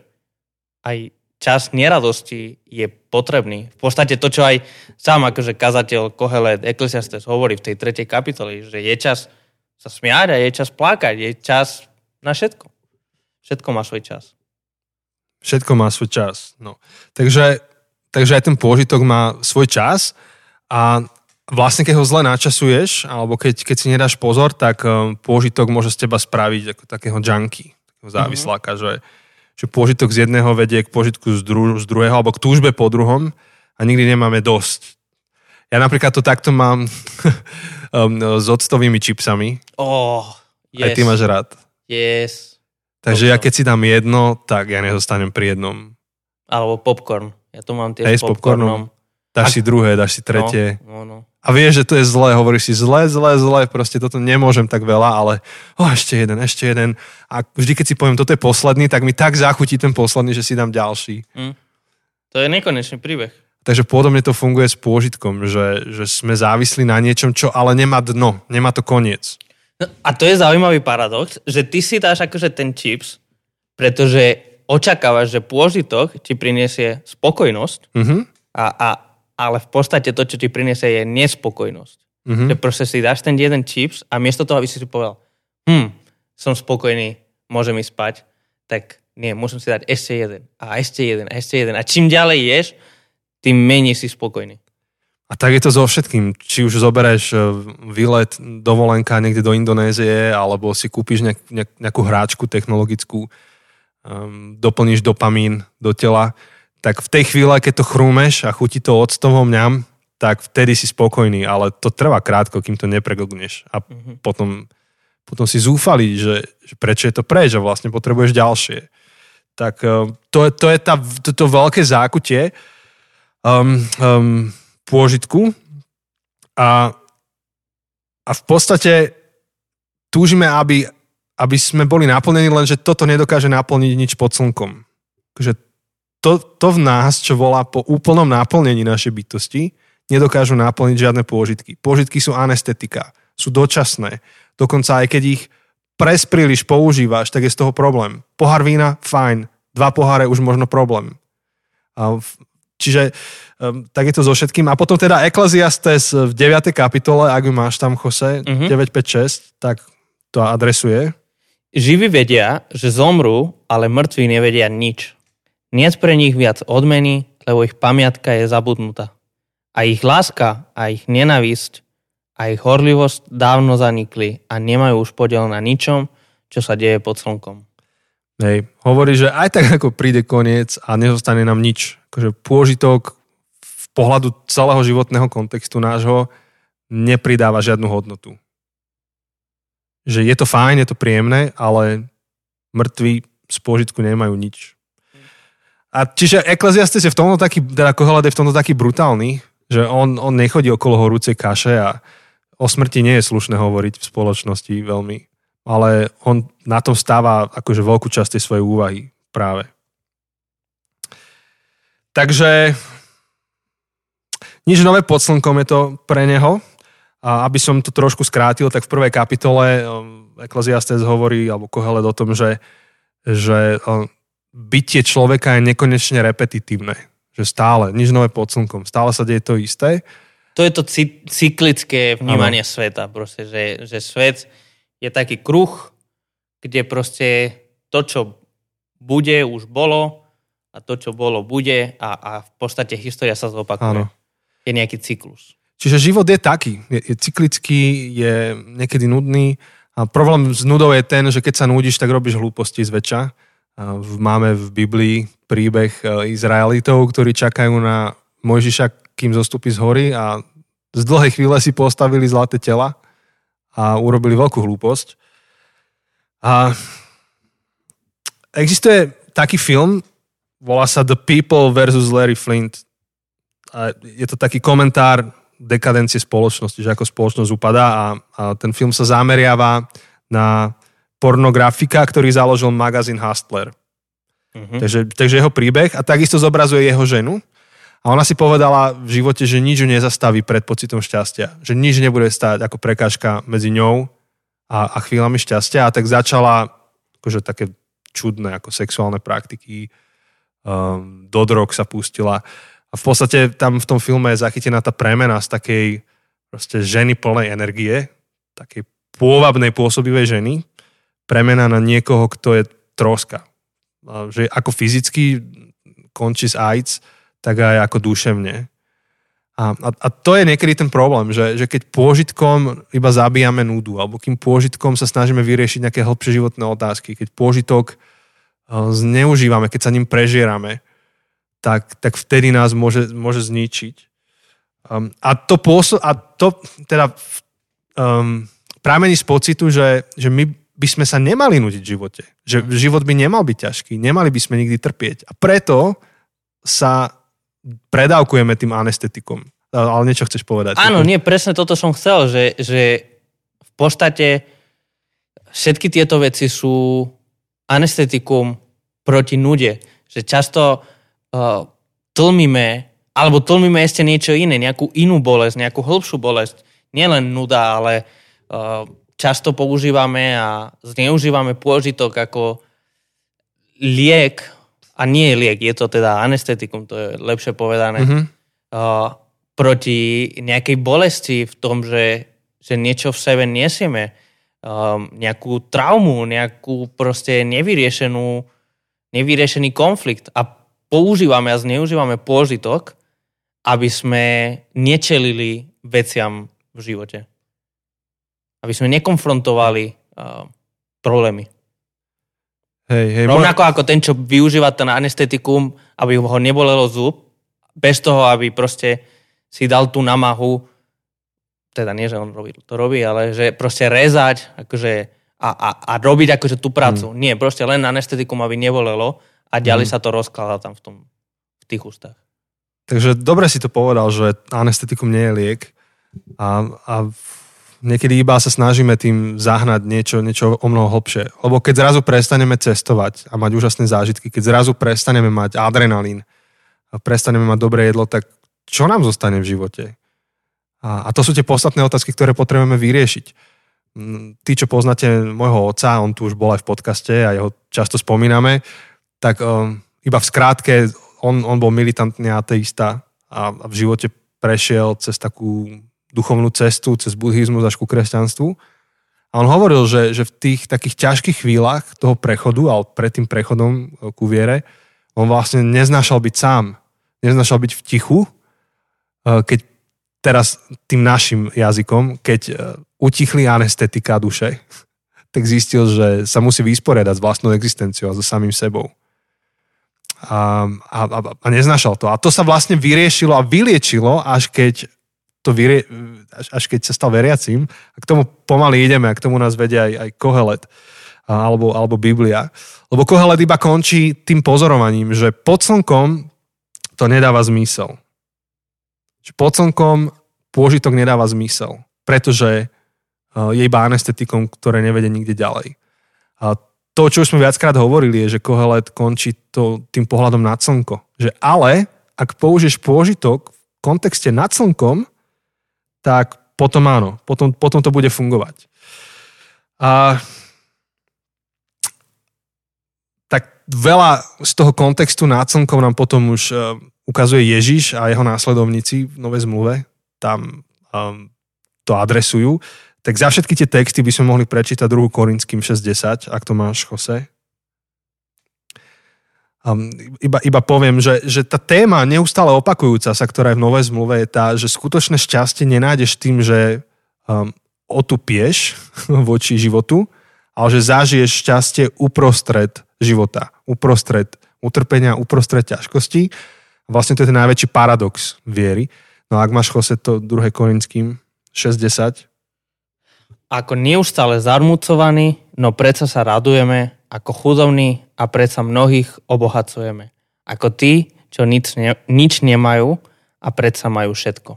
aj čas neradosti je potrebný. V podstate to, čo aj sám akože kazateľ Kohelet Ecclesiastes hovorí v tej tretej kapitoli, že je čas sa smiať a je čas plakať, je čas na všetko. Všetko má svoj čas. Všetko má svoj čas. No. Takže, takže aj ten pôžitok má svoj čas a vlastne keď ho zle načasuješ, alebo keď, keď si nedáš pozor, tak um, pôžitok môže z teba spraviť ako takého junkie, takého mhm. závisláka, mm-hmm. že, že pôžitok z jedného vedie k pôžitku z, dru, z druhého, alebo k túžbe po druhom a nikdy nemáme dosť. Ja napríklad to takto mám um, s octovými čipsami. Oh, yes. Aj ty máš rád. Yes. Takže popcorn. ja keď si dám jedno, tak ja nezostanem pri jednom. Alebo popcorn. Ja to mám tiež Hej, s popcornom. popcornom. Dáš Ak... si druhé, dáš si tretie. No, no, no. A vieš, že to je zlé, hovoríš si zlé, zlé, zlé, proste toto nemôžem tak veľa, ale oh, ešte jeden, ešte jeden. A vždy, keď si poviem, toto je posledný, tak mi tak zachutí ten posledný, že si dám ďalší. Mm. To je nekonečný príbeh. Takže podobne to funguje s pôžitkom, že, že sme závislí na niečom, čo ale nemá dno, nemá to koniec. No, a to je zaujímavý paradox, že ty si dáš akože ten chips, pretože očakávaš, že pôžitok ti priniesie spokojnosť, mm-hmm. a, a, ale v podstate to, čo ti priniesie, je nespokojnosť. Mm-hmm. Že proste si dáš ten jeden chips a miesto toho, aby si si povedal, hm, som spokojný, môžem ísť spať, tak nie, musím si dať ešte jeden a ešte jeden a ešte jeden. A čím ďalej ješ, tým menej si spokojný. A tak je to so všetkým. Či už zoberieš e, výlet, dovolenka niekde do Indonézie, alebo si kúpiš nejak, nejak, nejakú hráčku technologickú, um, doplníš dopamín do tela, tak v tej chvíle, keď to chrúmeš a chutí to octovom mňam, tak vtedy si spokojný, ale to trvá krátko, kým to nepreglgneš. A mm-hmm. potom, potom si zúfali, že, že prečo je to preč a vlastne potrebuješ ďalšie. Tak um, to, to je tá, to, to veľké zákutie. Um, um, pôžitku a, a v podstate túžime, aby, aby sme boli naplnení, lenže toto nedokáže naplniť nič pod slnkom. Takže to, to v nás, čo volá po úplnom naplnení našej bytosti, nedokážu naplniť žiadne pôžitky. Pôžitky sú anestetika, sú dočasné. Dokonca aj keď ich pres príliš používaš, tak je z toho problém. Pohár vína, fajn. Dva poháre už možno problém. A Čiže um, tak je to so všetkým. A potom teda Ecclesiastes v 9. kapitole, ak ju máš tam, Jose, uh-huh. 956, tak to adresuje. Živí vedia, že zomrú, ale mŕtvi nevedia nič. Nie pre nich viac odmeny, lebo ich pamiatka je zabudnutá. A ich láska a ich nenavisť a ich horlivosť dávno zanikli a nemajú už podiel na ničom, čo sa deje pod slnkom. Hej, hovorí, že aj tak ako príde koniec a nezostane nám nič akože pôžitok v pohľadu celého životného kontextu nášho nepridáva žiadnu hodnotu. Že je to fajn, je to príjemné, ale mŕtvi z pôžitku nemajú nič. A čiže Ecclesiastes je v tomto taký, teda Kohelet je v tomto taký brutálny, že on, on nechodí okolo horúcej kaše a o smrti nie je slušné hovoriť v spoločnosti veľmi, ale on na tom stáva akože veľkú časť tej svojej úvahy práve. Takže nič nové pod slnkom je to pre neho. A aby som to trošku skrátil, tak v prvej kapitole um, Ecclesiastes hovorí, alebo Kohelet o tom, že, že um, bytie človeka je nekonečne repetitívne. Že stále, nič nové pod slnkom, stále sa deje to isté. To je to cyklické vnímanie ano. sveta. Proste, že, že svet je taký kruh kde proste to, čo bude, už bolo a to, čo bolo, bude a, a v podstate história sa zopakuje. Áno. Je nejaký cyklus. Čiže život je taký, je, je cyklický, je niekedy nudný a problém s nudou je ten, že keď sa nudíš, tak robíš hlúposti zväčša. Máme v Biblii príbeh e, Izraelitov, ktorí čakajú na Mojžiša, kým zostupí z hory a z dlhej chvíle si postavili zlaté tela a urobili veľkú hlúposť. A existuje taký film, volá sa The People versus Larry Flint. A je to taký komentár dekadencie spoločnosti, že ako spoločnosť upadá a, a ten film sa zameriava na pornografika, ktorý založil magazín Hustler. Uh-huh. Takže, takže jeho príbeh a takisto zobrazuje jeho ženu. A ona si povedala v živote, že nič ju nezastaví pred pocitom šťastia. Že nič nebude stáť ako prekážka medzi ňou a, a chvíľami šťastia. A tak začala akože také čudné ako sexuálne praktiky. Um, do drog sa pustila. A v podstate tam v tom filme je zachytená tá premena z takej proste ženy plnej energie, takej pôvabnej pôsobivej ženy, premena na niekoho, kto je troska. A že ako fyzicky končí s AIDS, tak aj ako duševne. A, a, a to je niekedy ten problém, že, že keď pôžitkom iba zabíjame núdu, alebo kým pôžitkom sa snažíme vyriešiť nejaké hlbšie životné otázky, keď pôžitok zneužívame, keď sa ním prežierame, tak, tak vtedy nás môže, môže zničiť. Um, a, to pôso- a to teda um, pramení z pocitu, že, že my by sme sa nemali nudiť v živote. Že život by nemal byť ťažký, nemali by sme nikdy trpieť. A preto sa predávkujeme tým anestetikom. Ale niečo chceš povedať. Áno, nie, presne toto som chcel, že, že v podstate všetky tieto veci sú anestetikum proti nude. Že často uh, tlmíme, alebo tlmíme ešte niečo iné, nejakú inú bolesť, nejakú hĺbšiu bolesť. Nielen nuda, ale uh, často používame a zneužívame pôžitok ako liek, a nie je liek, je to teda anestetikum, to je lepšie povedané, mm-hmm. uh, proti nejakej bolesti v tom, že, že niečo v sebe nesieme, um, nejakú traumu, nejakú proste nevyriešenú, nevyriešený konflikt. A používame a zneužívame pôžitok, aby sme nečelili veciam v živote. Aby sme nekonfrontovali uh, problémy. Hej, hej, Rovnako ako ten, čo využíva ten anestetikum, aby ho nebolelo zub, bez toho, aby proste si dal tú namahu, teda nie, že on robí, to robí, ale že proste rezať akože, a, a, a robiť akože tú prácu. Hmm. Nie, proste len anestetikum, aby nebolelo a ďalej mm. sa to rozkladá tam v, tom, v tých ústach. Takže dobre si to povedal, že anestetikum nie je liek a, a niekedy iba sa snažíme tým zahnať niečo, niečo o mnoho hlbšie. Lebo keď zrazu prestaneme cestovať a mať úžasné zážitky, keď zrazu prestaneme mať adrenalín a prestaneme mať dobré jedlo, tak čo nám zostane v živote? A, to sú tie podstatné otázky, ktoré potrebujeme vyriešiť. Mm, tí, čo poznáte môjho otca, on tu už bol aj v podcaste a jeho často spomíname, tak um, iba v skrátke, on, on bol militantný ateista a, a v živote prešiel cez takú duchovnú cestu, cez buddhizmus až ku kresťanstvu. A on hovoril, že, že v tých takých ťažkých chvíľach toho prechodu, ale pred tým prechodom e, ku viere, on vlastne neznášal byť sám. Neznášal byť v tichu, e, keď teraz tým našim jazykom, keď e, utichli anestetika duše, tak zistil, že sa musí vysporiadať s vlastnou existenciou a so samým sebou a, a, a neznašal to. A to sa vlastne vyriešilo a vyliečilo, až keď to vyrie, až, až keď sa stal veriacím. A k tomu pomaly ideme, a k tomu nás vedia aj, aj Kohelet alebo, alebo Biblia. Lebo Kohelet iba končí tým pozorovaním, že pod slnkom to nedáva zmysel. Že pod slnkom pôžitok nedáva zmysel, pretože je iba anestetikom, ktoré nevede nikde ďalej. A to, čo už sme viackrát hovorili, je, že Kohelet končí to, tým pohľadom na slnko. Že ale, ak použiješ pôžitok v kontexte nad slnkom, tak potom áno, potom, potom to bude fungovať. A tak veľa z toho kontextu nad slnkom nám potom už uh, ukazuje Ježiš a jeho následovníci v Novej zmluve. Tam um, to adresujú. Tak za všetky tie texty by sme mohli prečítať druhú Korinským 6.10, ak to máš, Jose. Um, iba, iba poviem, že, že tá téma neustále opakujúca sa, ktorá je v Novej zmluve, je tá, že skutočné šťastie nenájdeš tým, že um, otupieš voči životu, ale že zažiješ šťastie uprostred života, uprostred utrpenia, uprostred ťažkosti. Vlastne to je ten najväčší paradox viery. No a ak máš, Jose, to 2. Korinským 6.10, ako neustále zarmucovaní, no predsa sa radujeme, ako chudobní a predsa mnohých obohacujeme. Ako tí, čo nič, ne, nič nemajú a predsa majú všetko.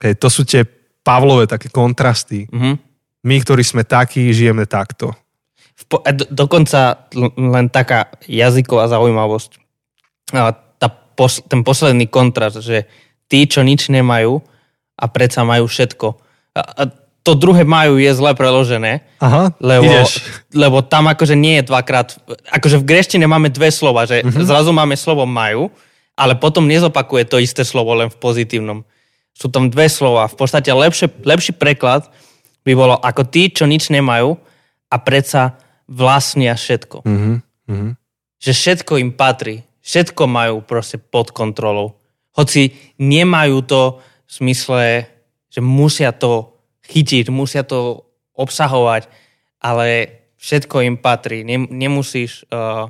Okay, to sú tie Pavlové také kontrasty. Mm-hmm. My, ktorí sme takí, žijeme takto. V po, do, dokonca len taká jazyková zaujímavosť. Pos, ten posledný kontrast, že tí, čo nič nemajú a predsa majú všetko. A, a to druhé majú je zle preložené, Aha, lebo, lebo tam akože nie je dvakrát, akože v greštine máme dve slova, že uh-huh. zrazu máme slovo majú, ale potom nezopakuje to isté slovo len v pozitívnom. Sú tam dve slova. V podstate lepšie, lepší preklad by bolo ako tí, čo nič nemajú a predsa vlastnia všetko. Uh-huh. Že všetko im patrí. Všetko majú proste pod kontrolou. Hoci nemajú to v smysle, že musia to chytiť, musia to obsahovať, ale všetko im patrí. Nemusíš... Uh,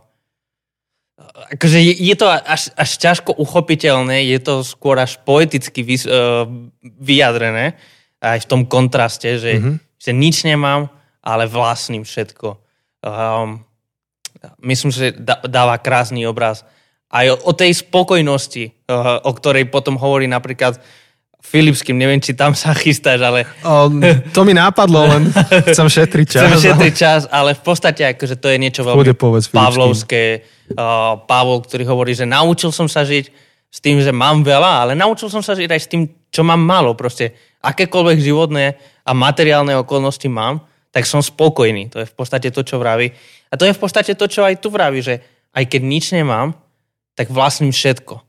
akože je, je to až, až ťažko uchopiteľné, je to skôr až poeticky vy, uh, vyjadrené, aj v tom kontraste, že, mm-hmm. že nič nemám, ale vlastním všetko. Um, myslím, že dáva krásny obraz. Aj o, o tej spokojnosti, uh, o ktorej potom hovorí napríklad Filipským, neviem, či tam sa chystáš, ale... O, to mi nápadlo, len chcem šetriť čas. Chcem šetriť čas, ale v podstate akože to je niečo veľmi povedz, pavlovské. Uh, Pavol, ktorý hovorí, že naučil som sa žiť s tým, že mám veľa, ale naučil som sa žiť aj s tým, čo mám málo. Proste akékoľvek životné a materiálne okolnosti mám, tak som spokojný. To je v podstate to, čo vraví. A to je v podstate to, čo aj tu vraví, že aj keď nič nemám, tak vlastním všetko.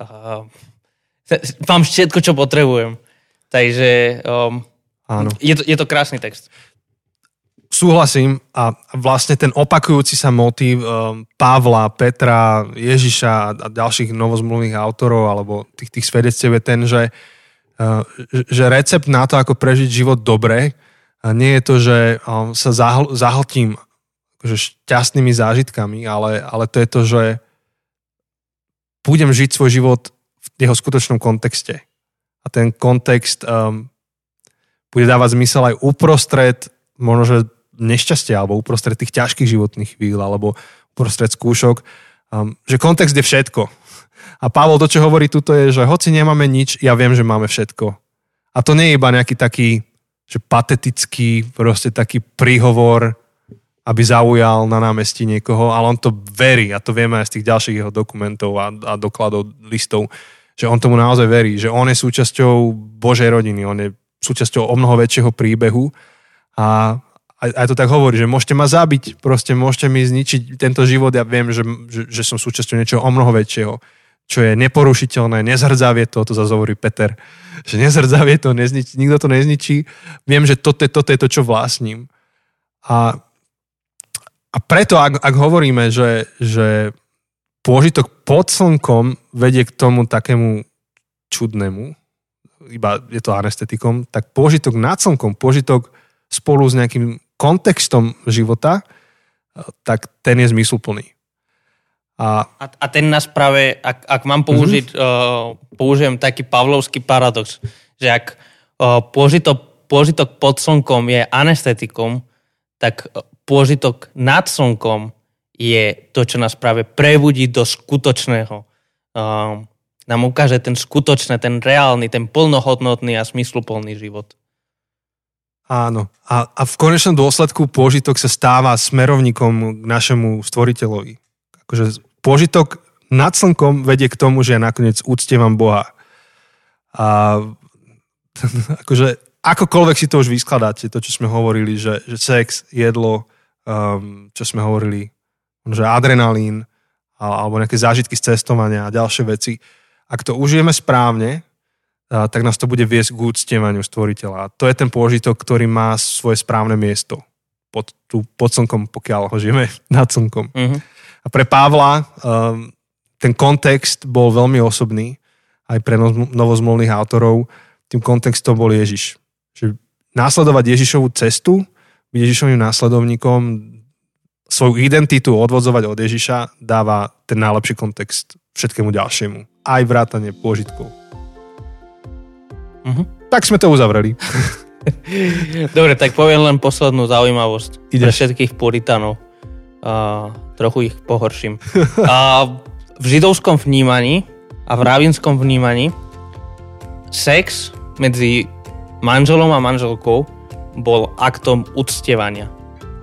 Uh, mám všetko, čo potrebujem. Takže um, Áno. Je, to, je to krásny text. Súhlasím a vlastne ten opakujúci sa motív um, Pavla, Petra, Ježiša a ďalších novozmluvných autorov alebo tých, tých svedectiev je ten, že, uh, že recept na to, ako prežiť život dobre, nie je to, že um, sa zahl, zahltím akože šťastnými zážitkami, ale, ale to je to, že budem žiť svoj život jeho skutočnom kontexte. A ten kontext um, bude dávať zmysel aj uprostred možno, že nešťastia, alebo uprostred tých ťažkých životných chvíľ, alebo uprostred skúšok, um, že kontext je všetko. A Pavol to, čo hovorí tuto je, že hoci nemáme nič, ja viem, že máme všetko. A to nie je iba nejaký taký že patetický, proste taký príhovor, aby zaujal na námestí niekoho, ale on to verí a to vieme aj z tých ďalších jeho dokumentov a, a dokladov, listov, že on tomu naozaj verí, že on je súčasťou Božej rodiny, on je súčasťou o mnoho väčšieho príbehu a aj, aj to tak hovorí, že môžete ma zabiť, proste môžete mi zničiť tento život, ja viem, že, že, že som súčasťou niečoho o mnoho väčšieho, čo je neporušiteľné, nezhrdzavie to, to zase hovorí Peter, že nezhrdzavie to, nezničí, nikto to nezničí, viem, že toto je to, čo vlastním. A, a preto, ak, ak hovoríme, že, že pôžitok pod slnkom vedie k tomu takému čudnému, iba je to anestetikom, tak pôžitok nad slnkom, pôžitok spolu s nejakým kontextom života, tak ten je zmysluplný. A, a, a ten nás práve, ak, ak mám použiť, mm-hmm. uh, použijem taký pavlovský paradox, že ak uh, pôžitok, pôžitok pod slnkom je anestetikom, tak pôžitok nad slnkom je to, čo nás práve prebudí do skutočného. Um, nám ukáže ten skutočný, ten reálny, ten plnohodnotný a smysluplný život. Áno. A, a v konečnom dôsledku pôžitok sa stáva smerovníkom k našemu stvoriteľovi. Akože pôžitok nad slnkom vedie k tomu, že ja nakoniec úctievam Boha. A akože akokoľvek si to už vyskladáte, to, čo sme hovorili, že, že sex, jedlo, um, čo sme hovorili, že adrenalín alebo nejaké zážitky z cestovania a ďalšie veci. Ak to užijeme správne, a, tak nás to bude viesť k úctievaniu stvoriteľa. A to je ten pôžitok, ktorý má svoje správne miesto pod, tu, pod slnkom, pokiaľ ho žijeme nad slnkom. Mhm. A pre Pavla um, ten kontext bol veľmi osobný, aj pre no- novozmolných autorov. Tým kontextom bol Ježiš. Že následovať Ježišovú cestu, Ježišovým následovníkom, svoju identitu odvodzovať od Ježiša dáva ten najlepší kontext všetkému ďalšiemu. Aj vrátanie pôžitkov. Mhm. Tak sme to uzavreli. Dobre, tak poviem len poslednú zaujímavosť Ideš. pre všetkých puritanov. A trochu ich pohorším. A v židovskom vnímaní a v ravinskom vnímaní sex medzi manželom a manželkou bol aktom uctievania.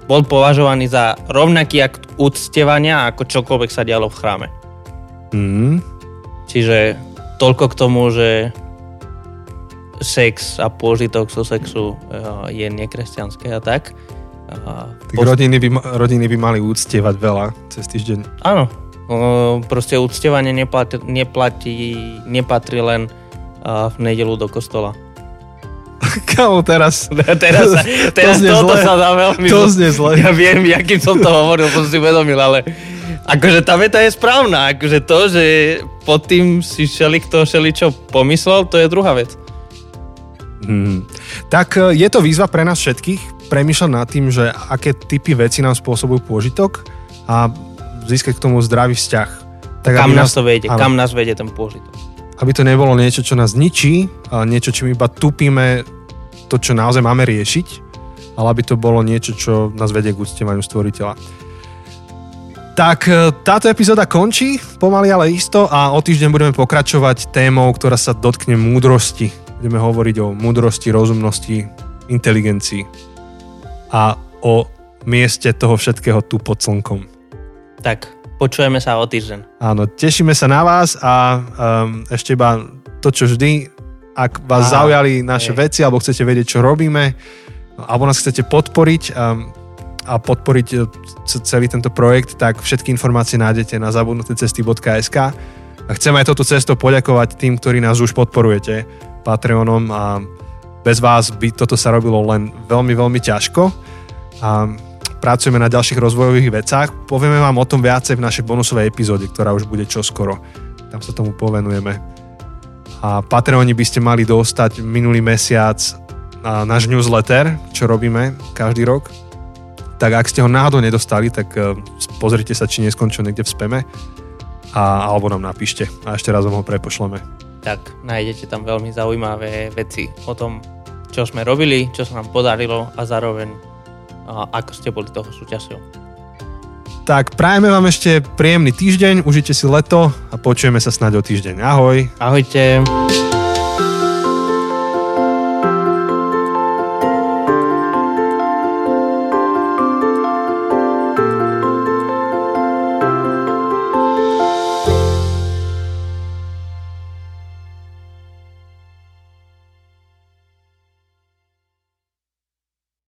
Bol považovaný za rovnaký akt uctievania, ako čokoľvek sa dialo v chráme. Mm. Čiže toľko k tomu, že sex a pôžitok zo sexu eh, je nekresťanské a tak. Tak rodiny, by, rodiny by mali úctievať veľa cez týždeň. Áno, proste uctievanie neplatí, neplatí, nepatrí len eh, v nedelu do kostola. Kámo, teraz... teraz sa, teraz znie toto zle. sa dá veľmi... To znie zle. Ja viem, jakým som to hovoril, som si uvedomil, ale akože tá veta je správna. Akože to, že pod tým si šeli kto šeli čo pomyslel, to je druhá vec. Hmm. Tak e, je to výzva pre nás všetkých premýšľať nad tým, že aké typy veci nám spôsobujú pôžitok a získať k tomu zdravý vzťah. Tak, Kam nás to vedie, áno. kam nás vedie ten pôžitok. Aby to nebolo niečo, čo nás ničí, a niečo, čím iba tupíme to, čo naozaj máme riešiť, ale aby to bolo niečo, čo nás vedie k úctievaniu stvoriteľa. Tak e, táto epizóda končí, pomaly ale isto a o týždeň budeme pokračovať témou, ktorá sa dotkne múdrosti. Budeme hovoriť o múdrosti, rozumnosti, inteligencii a o mieste toho všetkého tu pod slnkom. Tak, počujeme sa o týždeň. Áno, tešíme sa na vás a um, ešte iba to, čo vždy, ak vás Á, zaujali naše hej. veci alebo chcete vedieť, čo robíme, alebo nás chcete podporiť um, a podporiť c- celý tento projekt, tak všetky informácie nájdete na zabudnutecesty.sk a chcem aj toto cestou poďakovať tým, ktorí nás už podporujete Patreonom a bez vás by toto sa robilo len veľmi, veľmi ťažko a pracujeme na ďalších rozvojových vecách. Povieme vám o tom viacej v našej bonusovej epizóde, ktorá už bude čoskoro. Tam sa tomu povenujeme. A Patreoni by ste mali dostať minulý mesiac na náš newsletter, čo robíme každý rok. Tak ak ste ho náhodou nedostali, tak eh, pozrite sa, či neskončil niekde v speme a, alebo nám napíšte a ešte raz vám ho prepošleme. Tak nájdete tam veľmi zaujímavé veci o tom, čo sme robili, čo sa nám podarilo a zároveň ako ste boli toho súčasťou. Tak prajeme vám ešte príjemný týždeň, užite si leto a počujeme sa snáď o týždeň. Ahoj! Ahojte.